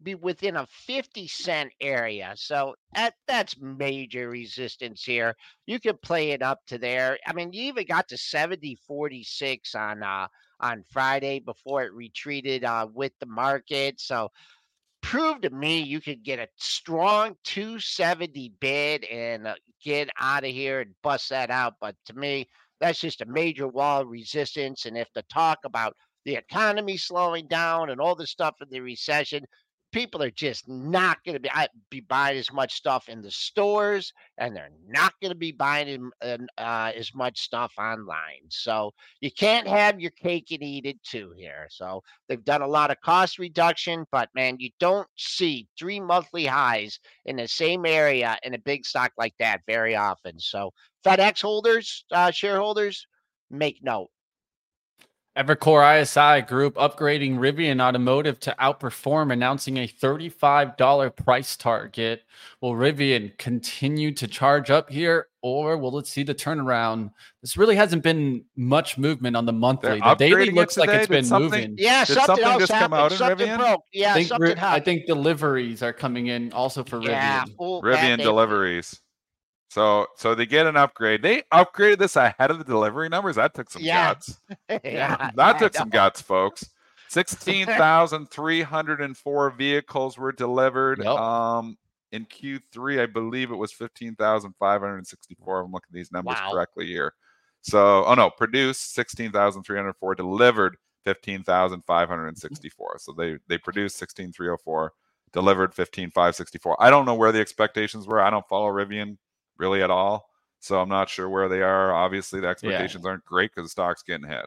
Be within a 50 cent area. So that that's major resistance here. You can play it up to there. I mean, you even got to 70 46 on uh on Friday before it retreated uh with the market. So prove to me you could get a strong 270 bid and uh, get out of here and bust that out. But to me, that's just a major wall of resistance. And if the talk about the economy slowing down and all the stuff in the recession, people are just not going to be be buying as much stuff in the stores, and they're not going to be buying uh, as much stuff online. So you can't have your cake and eat it too here. So they've done a lot of cost reduction, but man, you don't see three monthly highs in the same area in a big stock like that very often. So FedEx holders, uh, shareholders, make note. Evercore ISI Group upgrading Rivian Automotive to outperform, announcing a $35 price target. Will Rivian continue to charge up here, or will it see the turnaround? This really hasn't been much movement on the monthly. The daily upgrading it looks like today? it's Did been moving. Yeah, Did something, something else just come happened. out in something Rivian? broke. Yeah, I think, something I think deliveries are coming in also for yeah, Rivian. Rivian they- deliveries. So so they get an upgrade. They upgraded this ahead of the delivery numbers. That took some Yeah. guts. yeah, That I took some guts, folks. Sixteen thousand three hundred and four vehicles were delivered. Yep. Um, in Q3, I believe it was 15,564. I'm looking at these numbers Wow. correctly here. So, oh no, produced 16,304, delivered 15,564. So they they produced 16,304, delivered 15,564. I don't know where the expectations were. I don't follow Rivian really at all. So I'm not sure where they are. Obviously, the expectations aren't great because the stock's getting hit.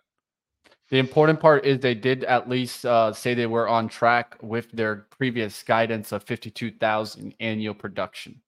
The important part is they did at least uh, say they were on track with their previous guidance of 52,000 annual production.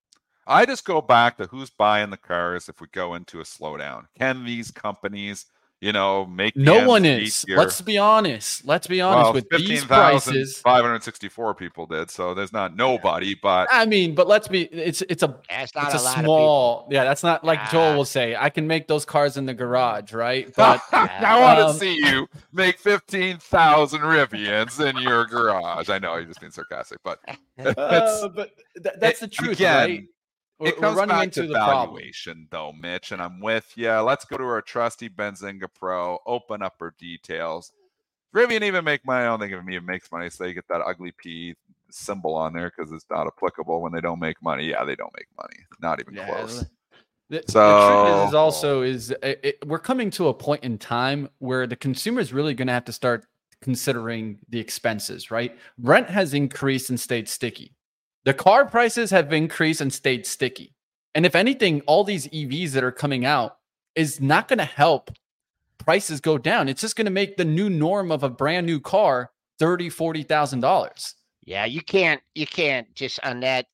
I just go back to who's buying the cars if we go into a slowdown. Can these companies, you know, make No one is. here? Let's be honest. Let's be honest well, with these 15,000 prices. 564 people did, so there's not nobody, but I mean, but let's be. It's it's a it's a, a, small. Yeah, that's not like Joel will say. I can make those cars in the garage, right? But I want to um, see you make 15,000 Rivians in your garage. I know you're just being sarcastic, but uh, but th- that's the truth, again, right? We're, it we're comes running back into to the problem. valuation, though, Mitch, and I'm with you. Let's go to our trusty Benzinga Pro, open up our details. Rivian even make money. I don't think it even makes money, so they get that ugly P symbol on there because it's not applicable when they don't make money. Yeah, they don't make money. Not even Yeah, close. The, the truth is So- also is it, it- we're coming to a point in time where the consumer is really going to have to start considering the expenses, right? Rent has increased and stayed sticky. The car prices have increased and stayed sticky. And if anything, all these EVs that are coming out is not going to help prices go down. It's just going to make the new norm of a brand new car thirty, forty thousand dollars. Yeah, you can't you can't just on that.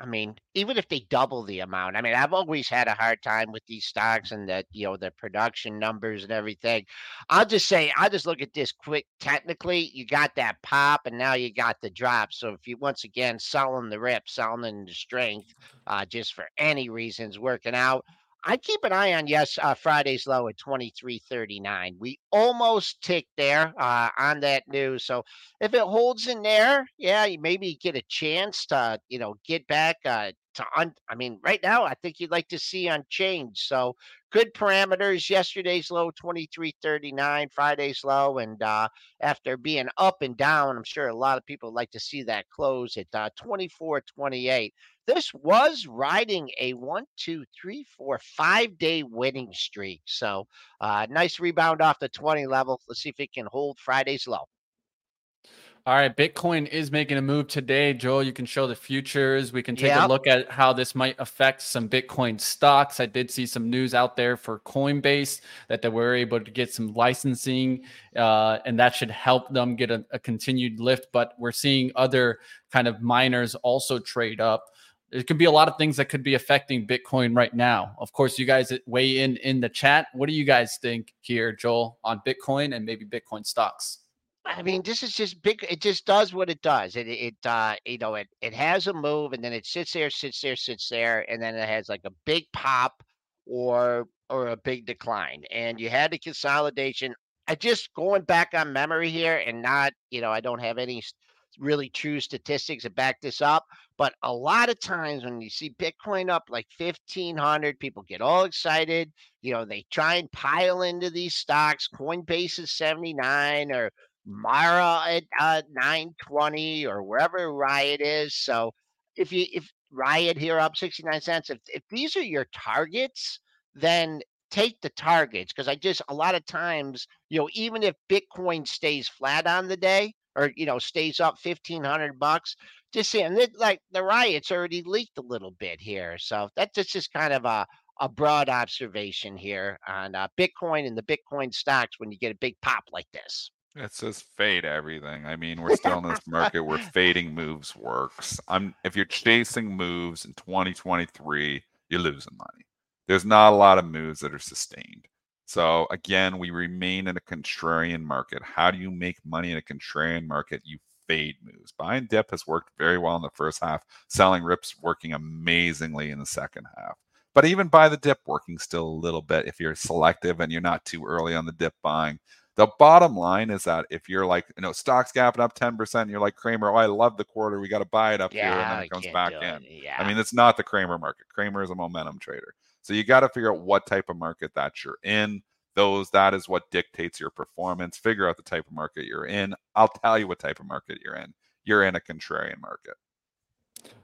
I mean, even if they double the amount, I mean, I've always had a hard time with these stocks and that you know the production numbers and everything. I'll just say, I'll just look at this quick. Technically, you got that pop, and now you got the drop. So if you once again selling the rip, selling the strength, uh, just for any reasons working out. I keep an eye on yes uh, Friday's low at twenty three thirty nine. We almost ticked there uh, on that news. So if it holds in there, yeah, you maybe get a chance to, you know, get back uh, to un- I mean, right now, I think you'd like to see unchanged. So good parameters. Yesterday's low 23.39, Friday's low, and uh, after being up and down, I'm sure a lot of people like to see that close at uh, 24.28. This was riding a one, two, three, four, five day winning streak. So uh, nice rebound off the 20 level. Let's see if it can hold Friday's low. All right, Bitcoin is making a move today. Joel, you can show the futures. We can take Yep. a look at how this might affect some Bitcoin stocks. I did see some news out there for Coinbase that they were able to get some licensing, uh, and that should help them get a, a continued lift. But we're seeing other kind of miners also trade up. There could be a lot of things that could be affecting Bitcoin right now. Of course, you guys weigh in in the chat. What do you guys think here, Joel, on Bitcoin and maybe Bitcoin stocks? I mean, this is just big. It just does what it does. It, it, uh, you know, it, it has a move, and then it sits there, sits there, sits there, and then it has like a big pop or or a big decline. And you had the consolidation. I just going back on memory here, and not, you know, I don't have any really true statistics to back this up. But a lot of times when you see Bitcoin up like fifteen hundred, people get all excited. You know, they try and pile into these stocks. Coinbase is seventy nine, or Mara at uh, 920 or wherever Riot is. So if you if Riot here up 69 cents, if if these are your targets, then take the targets because I just a lot of times, you know, even if Bitcoin stays flat on the day or you know stays up 1500 bucks, just saying like the riots already leaked a little bit here. So that's just, kind of a a broad observation here on uh, Bitcoin and the Bitcoin stocks when you get a big pop like this. It's just fade everything. I mean, we're still in this market where fading moves works. I'm if you're chasing moves in 2023, you're losing money. There's not a lot of moves that are sustained. So again, we remain in a contrarian market. How do you make money in a contrarian market? You fade moves. Buying dip has worked very well in the first half. Selling rips working amazingly in the second half. But even buy the dip working still a little bit if you're selective and you're not too early on the dip buying. The bottom line is that if you're like, you know, stocks gapping up 10%, and you're like Cramer, oh, I love the quarter. We got to buy it up here. And then it comes back do in. it. Yeah. I mean, it's not the Cramer market. Cramer is a momentum trader. So you got to figure out what type of market that you're in. Those that is what dictates your performance. Figure out the type of market you're in. I'll tell you what type of market you're in. You're in a contrarian market.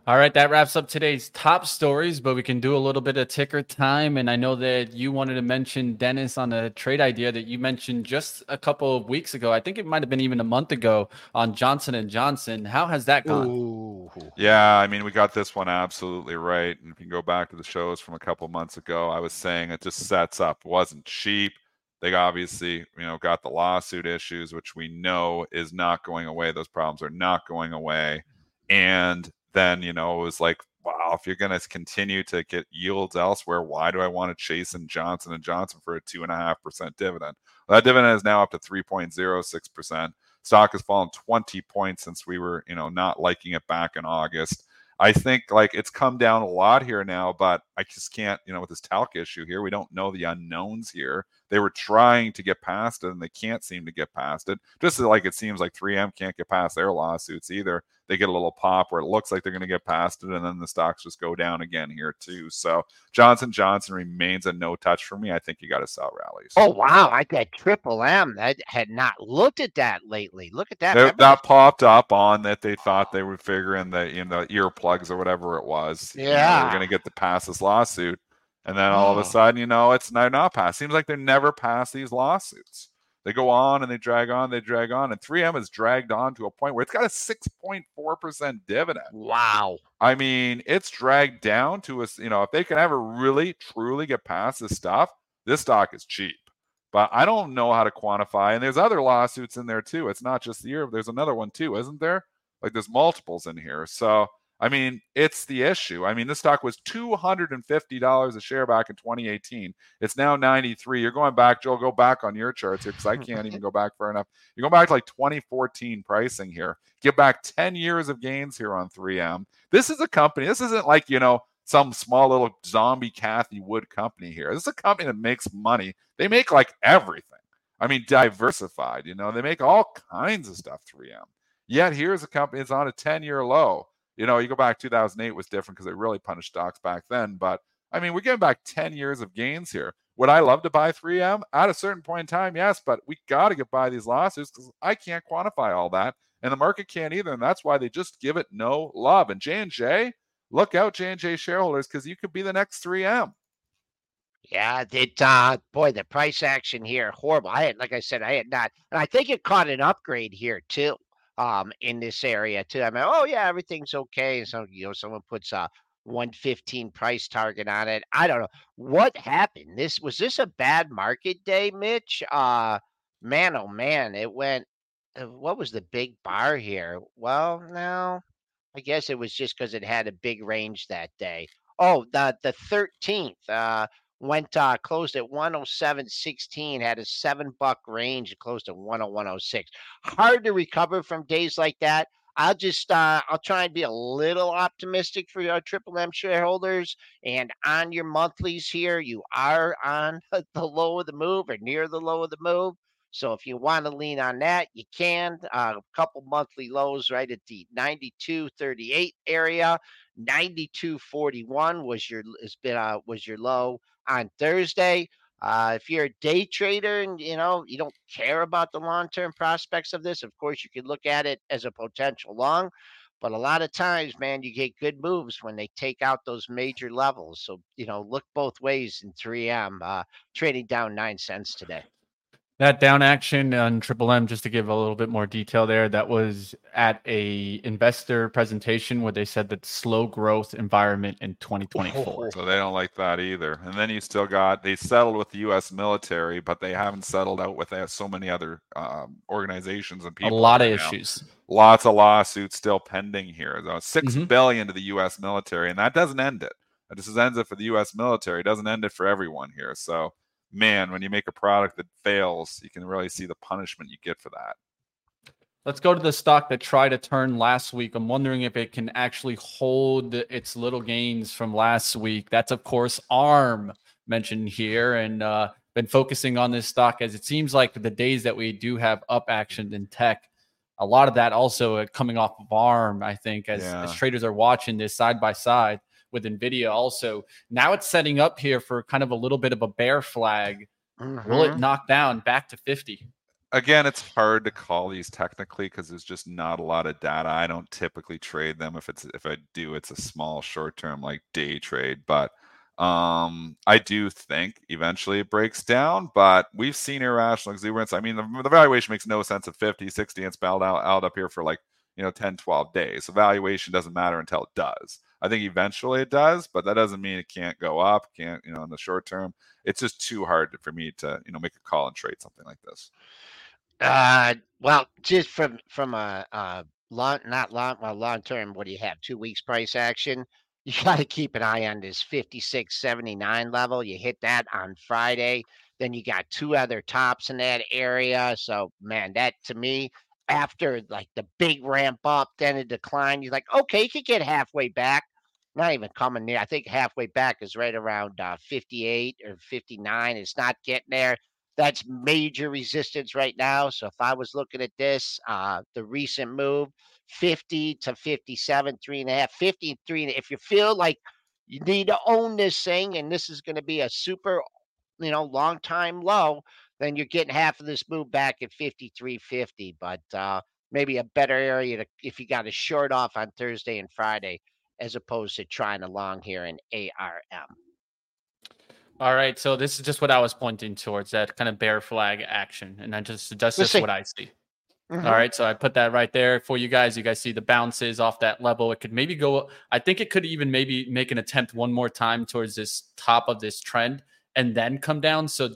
All right, that wraps up today's top stories, but we can do a little bit of ticker time. And I know that you wanted to mention Dennis on a trade idea that you mentioned just a couple of weeks ago. I think it might have been even a month ago on Johnson and Johnson. How has that gone? Ooh. Yeah, I mean, we got this one absolutely right. And if you go back to the shows from a couple months ago, I was saying it just sets up. wasn't cheap. They obviously, you know, got the lawsuit issues, which we know is not going away. Those problems are not going away. And then you know it was like wow if you're going to continue to get yields elsewhere why do i want to chase in johnson and johnson for a two and a half percent dividend well, that dividend is now up to 3.06 percent stock has fallen 20 points since we were you know not liking it back in august I think like it's come down a lot here now, but I just can't, you know, with this talc issue here, we don't know the unknowns here. They were trying to get past it and they can't seem to get past it. Just like it seems like 3M can't get past their lawsuits either. They get a little pop where it looks like they're going to get past it and then the stocks just go down again here too. So Johnson Johnson remains a no touch for me. I think you got to sell rallies. Oh wow, I got triple M. I had not looked at that lately. Look at that. That, that popped up on that they thought they were figuring the you know earplugs or whatever it was. Yeah, they're going to get the pass this lawsuit, and then all of Oh. a sudden, you know, it's they're not passed. Seems like they're never past these lawsuits. They go on and they drag on, they drag on, and 3M has dragged on to a point where it's got a 6.4% dividend. Wow. I mean, it's dragged down to us. You know, if they can ever really truly get past this stuff, this stock is cheap. But I don't know how to quantify. And there's other lawsuits in there too. It's not just the year. There's another one too, isn't there? Like there's multiples in here. So I mean, it's the issue. I mean, this stock was two hundred and fifty dollars a share back in 2018. It's now 93. You're going back, Joel. Go back on your charts here because I can't even go back far enough. You're going back to like 2014 pricing here. Get back 10 years of gains here on 3M. This is a company. This isn't like you know some small little zombie Cathie Wood company here. This is a company that makes money. They make like everything. I mean, diversified. You know, they make all kinds of stuff. 3M. Yet here's a company that's on a 10 year low. You know, you go back 2008 was different because they really punished stocks back then. But I mean, we're getting back 10 years of gains here. Would I love to buy 3M at a certain point in time? Yes, but we got to get by these losses because I can't quantify all that, and the market can't either, and that's why they just give it no love. And J and J, look out, J and J shareholders, because you could be the next 3M. Yeah, it uh boy, the price action here horrible. I had like I said, I had not and I think it caught an upgrade here too. Um in this area too. I mean, oh yeah, everything's okay. So you know, someone puts a 115 price target on it. I don't know. What happened? This was this a bad market day, Mitch? Uh man, oh man, it went uh, what was the big bar here? Well, no. I guess it was just because it had a big range that day. Oh, the the 13th. Uh went uh closed at 107.16 had a seven buck range closed at 101.06 hard to recover from days like that. I'll just uh i'll try and be a little optimistic for our triple m shareholders and on your monthlies here you are on the low of the move or near the low of the move. So if you want to lean on that you can uh, a couple monthly lows right at the 92.38 area. 92.41 was your has been uh was your low on Thursday. Uh, if you're a day trader and you know you don't care about the long-term prospects of this, of course you could look at it as a potential long. But a lot of times, man, you get good moves when they take out those major levels. So you know, look both ways in 3M. Uh, trading down nine cents today. That down action on Triple M, just to give a little bit more detail there, that was at a investor presentation where they said that slow growth environment in 2024. So they don't like that either. And then you still got they settled with the U.S. military, but they haven't settled out with so many other um, organizations and people. A lot of now. issues. Lots of lawsuits still pending here. Though six Mhm. billion to the U.S. military, and that doesn't end it. This ends it for the U.S. military. It doesn't end it for everyone here. So, man, when you make a product that fails, you can really see the punishment you get for that. Let's go to the stock that tried to turn last week. I'm wondering if it can actually hold its little gains from last week. That's, of course, ARM mentioned here and uh, been focusing on this stock as it seems like the days that we do have up action in tech, a lot of that also uh, coming off of ARM, I think, as, Yeah. as traders are watching this side by side with NVIDIA also. Now it's setting up here for kind of a little bit of a bear flag. Will Mhm. it knock down back to 50? again, it's hard to call these technically because there's just not a lot of data. I don't typically trade them. If it's if I do, it's a small short term like day trade. But um, I do think eventually it breaks down, but we've seen irrational exuberance. I mean, the, the valuation makes no sense at 50, 60, and it's out, out up here for like, you know, 10, 12 days. The valuation doesn't matter until it does. I think eventually it does, but that doesn't mean it can't go up, can't, you know, in the short term. It's just too hard for me to, you know, make a call and trade something like this. Uh, well, just from from a, a long, not long, well, long term. What do you have? Two weeks price action you got to keep an eye on this 56.79 level. You hit that on Friday. Then you got two other tops in that area. So, man, that to me, after like the big ramp up, then a decline, you're like, okay, you could get halfway back. Not even coming near. I think halfway back is right around uh, 58 or 59. It's not getting there. That's major resistance right now. So if I was looking at this, uh, the recent move, 50 to 57, three and a half, 53. If you feel like you need to own this thing and this is going to be a super, you know, long time low, then you're getting half of this move back at 53.50. But uh, maybe a better area to, if you got a short off on Thursday and Friday, as opposed to trying along here in ARM. All right, so this is just what I was pointing towards that kind of bear flag action, and I just that's just what I see. Mm-hmm. All right. So I put that right there for you guys. You guys see the bounces off that level. It could maybe go, I think it could even maybe make an attempt one more time towards this top of this trend and then come down. So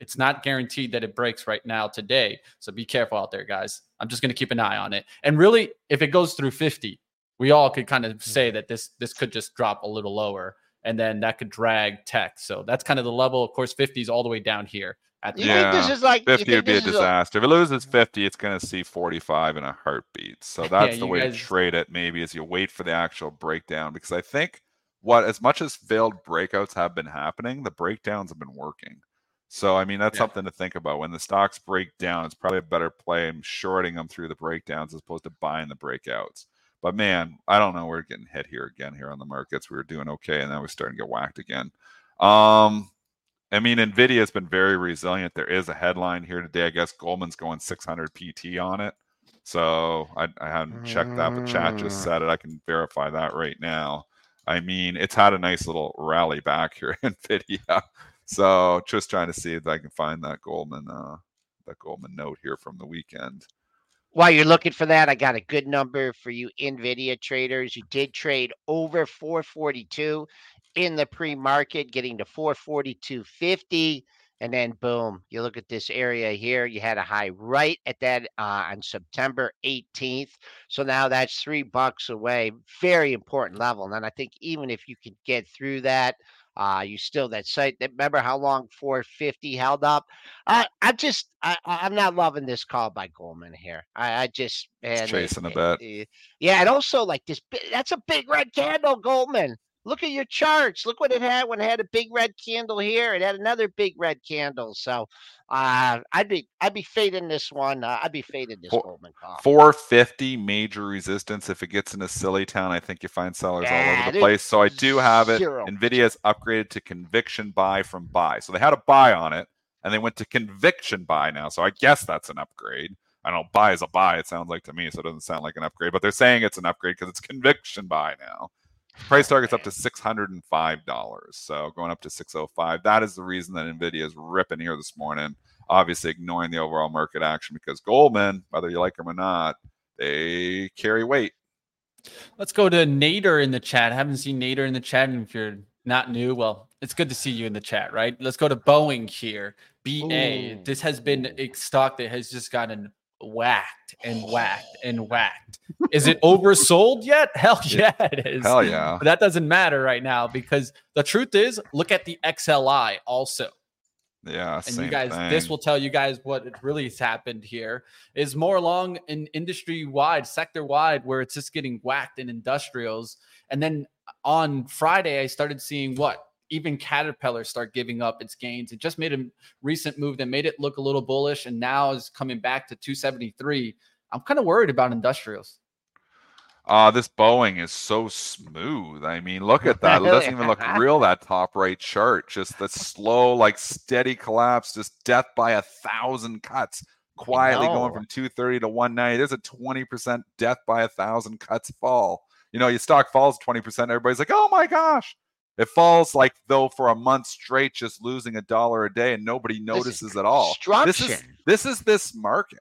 it's not guaranteed that it breaks right now today. So be careful out there, guys. I'm just going to keep an eye on it. And really, if it goes through 50, we all could kind of say mm-hmm. that this this could just drop a little lower and then that could drag tech. So that's kind of the level. Of course, 50 is all the way down here. At the yeah, this is like 50 would be a disaster. A... If it loses 50, it's going to see 45 in a heartbeat. So that's yeah, the way guys... to trade it. Maybe is you wait for the actual breakdown because I think what as much as failed breakouts have been happening, the breakdowns have been working. So I mean that's yeah. something to think about. When the stocks break down, it's probably a better play I'm shorting them through the breakdowns as opposed to buying the breakouts. But man, I don't know. We're getting hit here again here on the markets. We were doing okay, and then we're starting to get whacked again. Um, I mean, Nvidia has been very resilient. There is a headline here today. I guess Goldman's going 600 PT on it. So I, I haven't checked that, but chat just mm. said it. I can verify that right now. I mean, it's had a nice little rally back here, in Nvidia. So just trying to see if I can find that Goldman, uh, that Goldman note here from the weekend. While you're looking for that, I got a good number for you Nvidia traders. You did trade over 442 in the pre-market, getting to 442.50. And then boom, you look at this area here. You had a high right at that uh, on September 18th. So now that's three bucks away. Very important level. And I think even if you could get through that, uh, you still that site. Remember how long 450 held up? Uh, I just I, I'm not loving this call by Goldman here. I, I just man, chasing a bit. Yeah, and also like this. That's a big red candle, Goldman. Look at your charts. Look what it had when it had a big red candle here. It had another big red candle. So uh, I'd be I'd be fading this one. Uh, I'd be fading this Four, Goldman call. 450 major resistance. If it gets into silly town, I think you find sellers yeah, all over the place. So I do have it. Zero. Nvidia's upgraded to conviction buy from buy. So they had a buy on it and they went to conviction buy now. So I guess that's an upgrade. I don't know, buy is a buy, it sounds like to me, so it doesn't sound like an upgrade, but they're saying it's an upgrade because it's conviction buy now. Price target's up to $605. So going up to 605. That is the reason that Nvidia is ripping here this morning. Obviously ignoring the overall market action because Goldman, whether you like them or not, they carry weight. Let's go to Nader in the chat. I haven't seen Nader in the chat. And if you're not new, well, it's good to see you in the chat, right? Let's go to Boeing here. BA. Ooh. This has been a stock that has just gotten whacked and whacked and whacked. Is it oversold yet? Hell yeah, it is. Hell yeah. But that doesn't matter right now because the truth is, look at the XLI also. Yeah, and you guys, thing. this will tell you guys what it really has happened here is more along in industry wide, sector wide, where it's just getting whacked in industrials. And then on Friday, I started seeing what even Caterpillar start giving up its gains. It just made a recent move that made it look a little bullish and now is coming back to 273. I'm kind of worried about industrials. Uh, this Boeing is so smooth. I mean, look at that. It doesn't even look real, that top right chart. Just the slow, like steady collapse, just death by a thousand cuts. quietly going from 230 to 190. There's a 20% death by a thousand cuts fall. You know, your stock falls 20%. Everybody's like, oh my gosh. It falls like though for a month straight, just losing a dollar a day, and nobody notices at all. This is this is this market.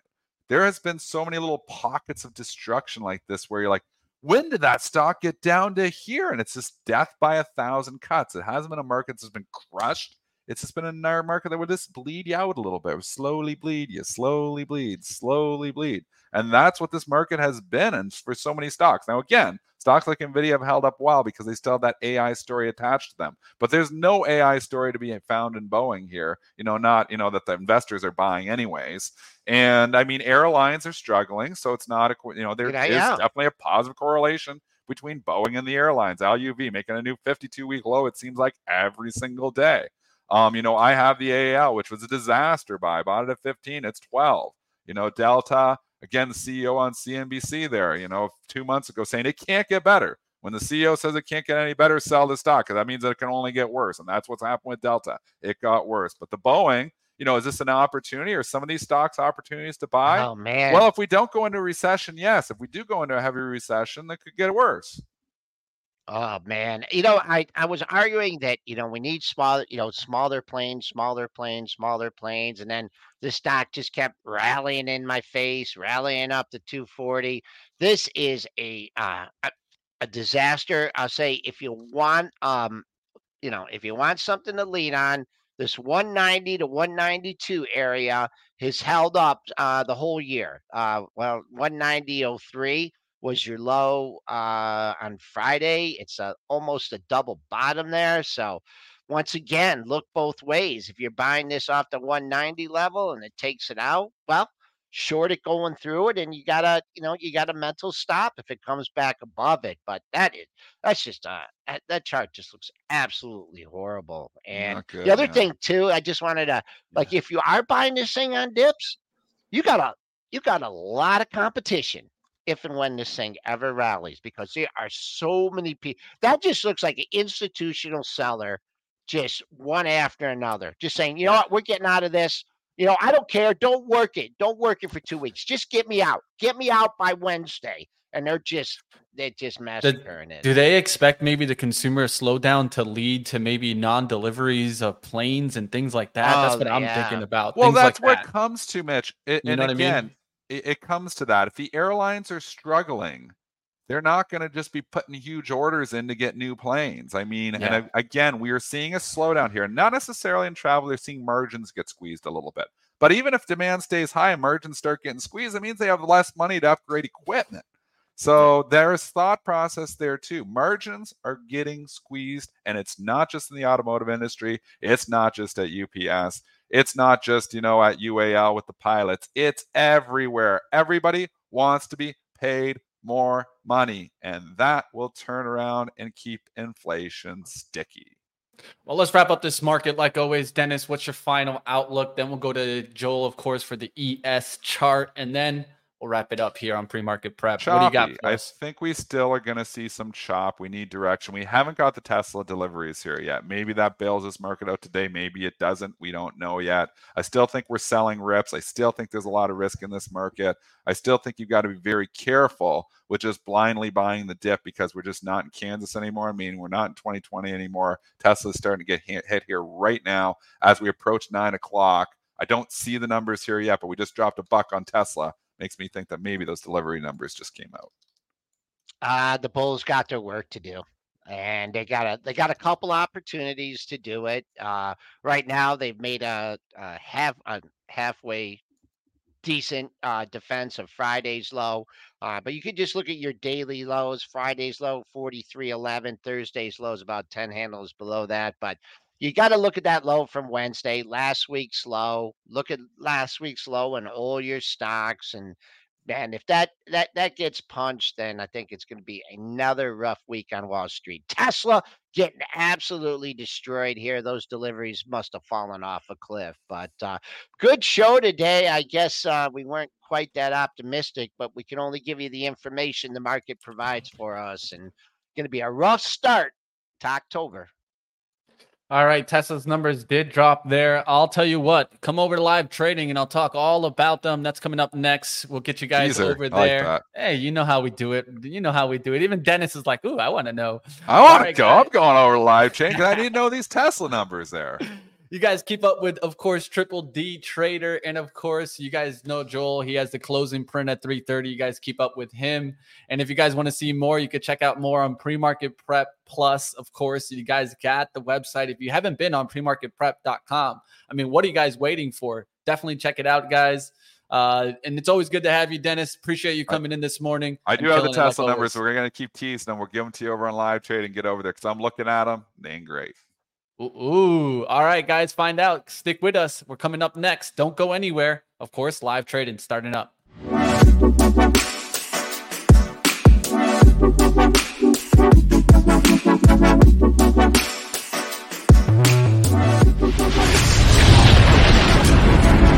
There has been so many little pockets of destruction like this where you're like, when did that stock get down to here? And it's just death by a thousand cuts. It hasn't been a market that's been crushed. It's just been a nar- market that would just bleed you out a little bit. Slowly bleed you, slowly bleed, slowly bleed. And that's what this market has been and for so many stocks. Now, again, stocks like Nvidia have held up well because they still have that AI story attached to them. But there's no AI story to be found in Boeing here. You know, not, you know, that the investors are buying anyways. And I mean, airlines are struggling. So it's not a, you know, there is yeah. definitely a positive correlation between Boeing and the airlines. LUV making a new 52 week low, it seems like every single day. Um, you know, I have the AAL, which was a disaster buy. I Bought it at 15, it's 12. You know, Delta, again, the CEO on CNBC there, you know, two months ago saying it can't get better. When the CEO says it can't get any better, sell the stock because that means that it can only get worse. And that's what's happened with Delta. It got worse. But the Boeing, you know, is this an opportunity or some of these stocks opportunities to buy? Oh man. Well, if we don't go into a recession, yes. If we do go into a heavy recession, that could get worse. Oh man, you know, I I was arguing that you know we need smaller, you know, smaller planes, smaller planes, smaller planes, and then the stock just kept rallying in my face, rallying up to 240. This is a uh, a, disaster. I'll say if you want, um, you know, if you want something to lean on, this 190 to 192 area has held up uh, the whole year. Uh, well, 190.03 was your low uh, on Friday. It's a, almost a double bottom there. So, once again, look both ways. If you're buying this off the 190 level and it takes it out, well, short it going through it, and you gotta, you know, you got a mental stop if it comes back above it. But that is, that's just uh, that, that chart just looks absolutely horrible. And good, the other yeah. thing too, I just wanted to like, if you are buying this thing on dips, you got a you got a lot of competition if and when this thing ever rallies because there are so many people that just looks like an institutional seller just one after another just saying you know what we're getting out of this you know i don't care don't work it don't work it for two weeks just get me out get me out by wednesday and they're just they're just massacring it Do they expect maybe the consumer slowdown to lead to maybe non-deliveries of planes and things like that? That's Oh, what I'm thinking about. Well, things that's like what that. comes to Mitch. It, You and know what I mean? It, it comes to that. If the airlines are struggling, they're not going to just be putting huge orders in to get new planes. I mean, and Yeah. a- again, we are seeing a slowdown here. Not necessarily in travel. They're seeing margins get squeezed a little bit. But even if demand stays high and margins start getting squeezed, it means they have less money to upgrade equipment. So there's thought process there too. Margins are getting squeezed, and it's not just in the automotive industry. It's not just at UPS. It's not just, you know, at UAL with the pilots. It's everywhere. Everybody wants to be paid more money, and that will turn around and keep inflation sticky. Well, let's wrap up this market like always. Dennis, what's your final outlook? Then we'll go to Joel, of course, for the ES chart, and then we'll wrap it up here on pre-market prep. choppy. What do you got? I think we still are going to see some chop. We need direction. We haven't got the Tesla deliveries here yet. Maybe that bails this market out today. Maybe it doesn't. We don't know yet. I still think we're selling rips. I still think there's a lot of risk in this market. I still think you've got to be very careful with just blindly buying the dip because we're just not in Kansas anymore. I mean, we're not in 2020 anymore. Tesla's starting to get hit, hit here right now as we approach nine o'clock. I don't see the numbers here yet, but we just dropped a buck on Tesla makes me think that maybe those delivery numbers just came out. uh the bulls got their work to do and they got a they got a couple opportunities to do it. Uh right now they've made a, a half a halfway decent uh defense of friday's low. Uh but you could just look at your daily lows. Friday's low 43.11 thursday's low is about 10 handles below that but you got to look at that low from wednesday last week's low look at last week's low and all your stocks and man, if that that that gets punched, then I think it's going to be another rough week on Wall Street. Tesla getting absolutely destroyed here. Those deliveries must have fallen off a cliff. But uh, good show today. I guess uh, we weren't quite that optimistic, but we can only give you the information the market provides for us, and going to be a rough start to October. All right, Tesla's numbers did drop there. I'll tell you what, come over to live trading and I'll talk all about them. That's coming up next. We'll get you guys Teaser. over I like there. hey, you know how we do it. You know how we do it. Even Dennis is like, "Ooh, I want to know." I want right, to go. guys. I'm going over to live chain because I need to know these Tesla numbers there. You guys keep up with, of course, Triple D Trader, and of course, you guys know Joel. He has the closing print at 3:30. You guys keep up with him, and if you guys want to see more, you could check out more on Pre-Market Prep Plus. Of course, you guys got the website. If you haven't been on premarketprep.com, I mean, what are you guys waiting for? Definitely check it out, guys. Uh, and it's always good to have you, Dennis. Appreciate you coming in this morning. I do have the Tesla numbers, always. so we're going to keep teasing them. We'll give them to you over on live trade and get over there because I'm looking at them. They ain't great. Ooh, all right, guys, find out. Stick with us. We're coming up next. Don't go anywhere. Of course, live trading starting up.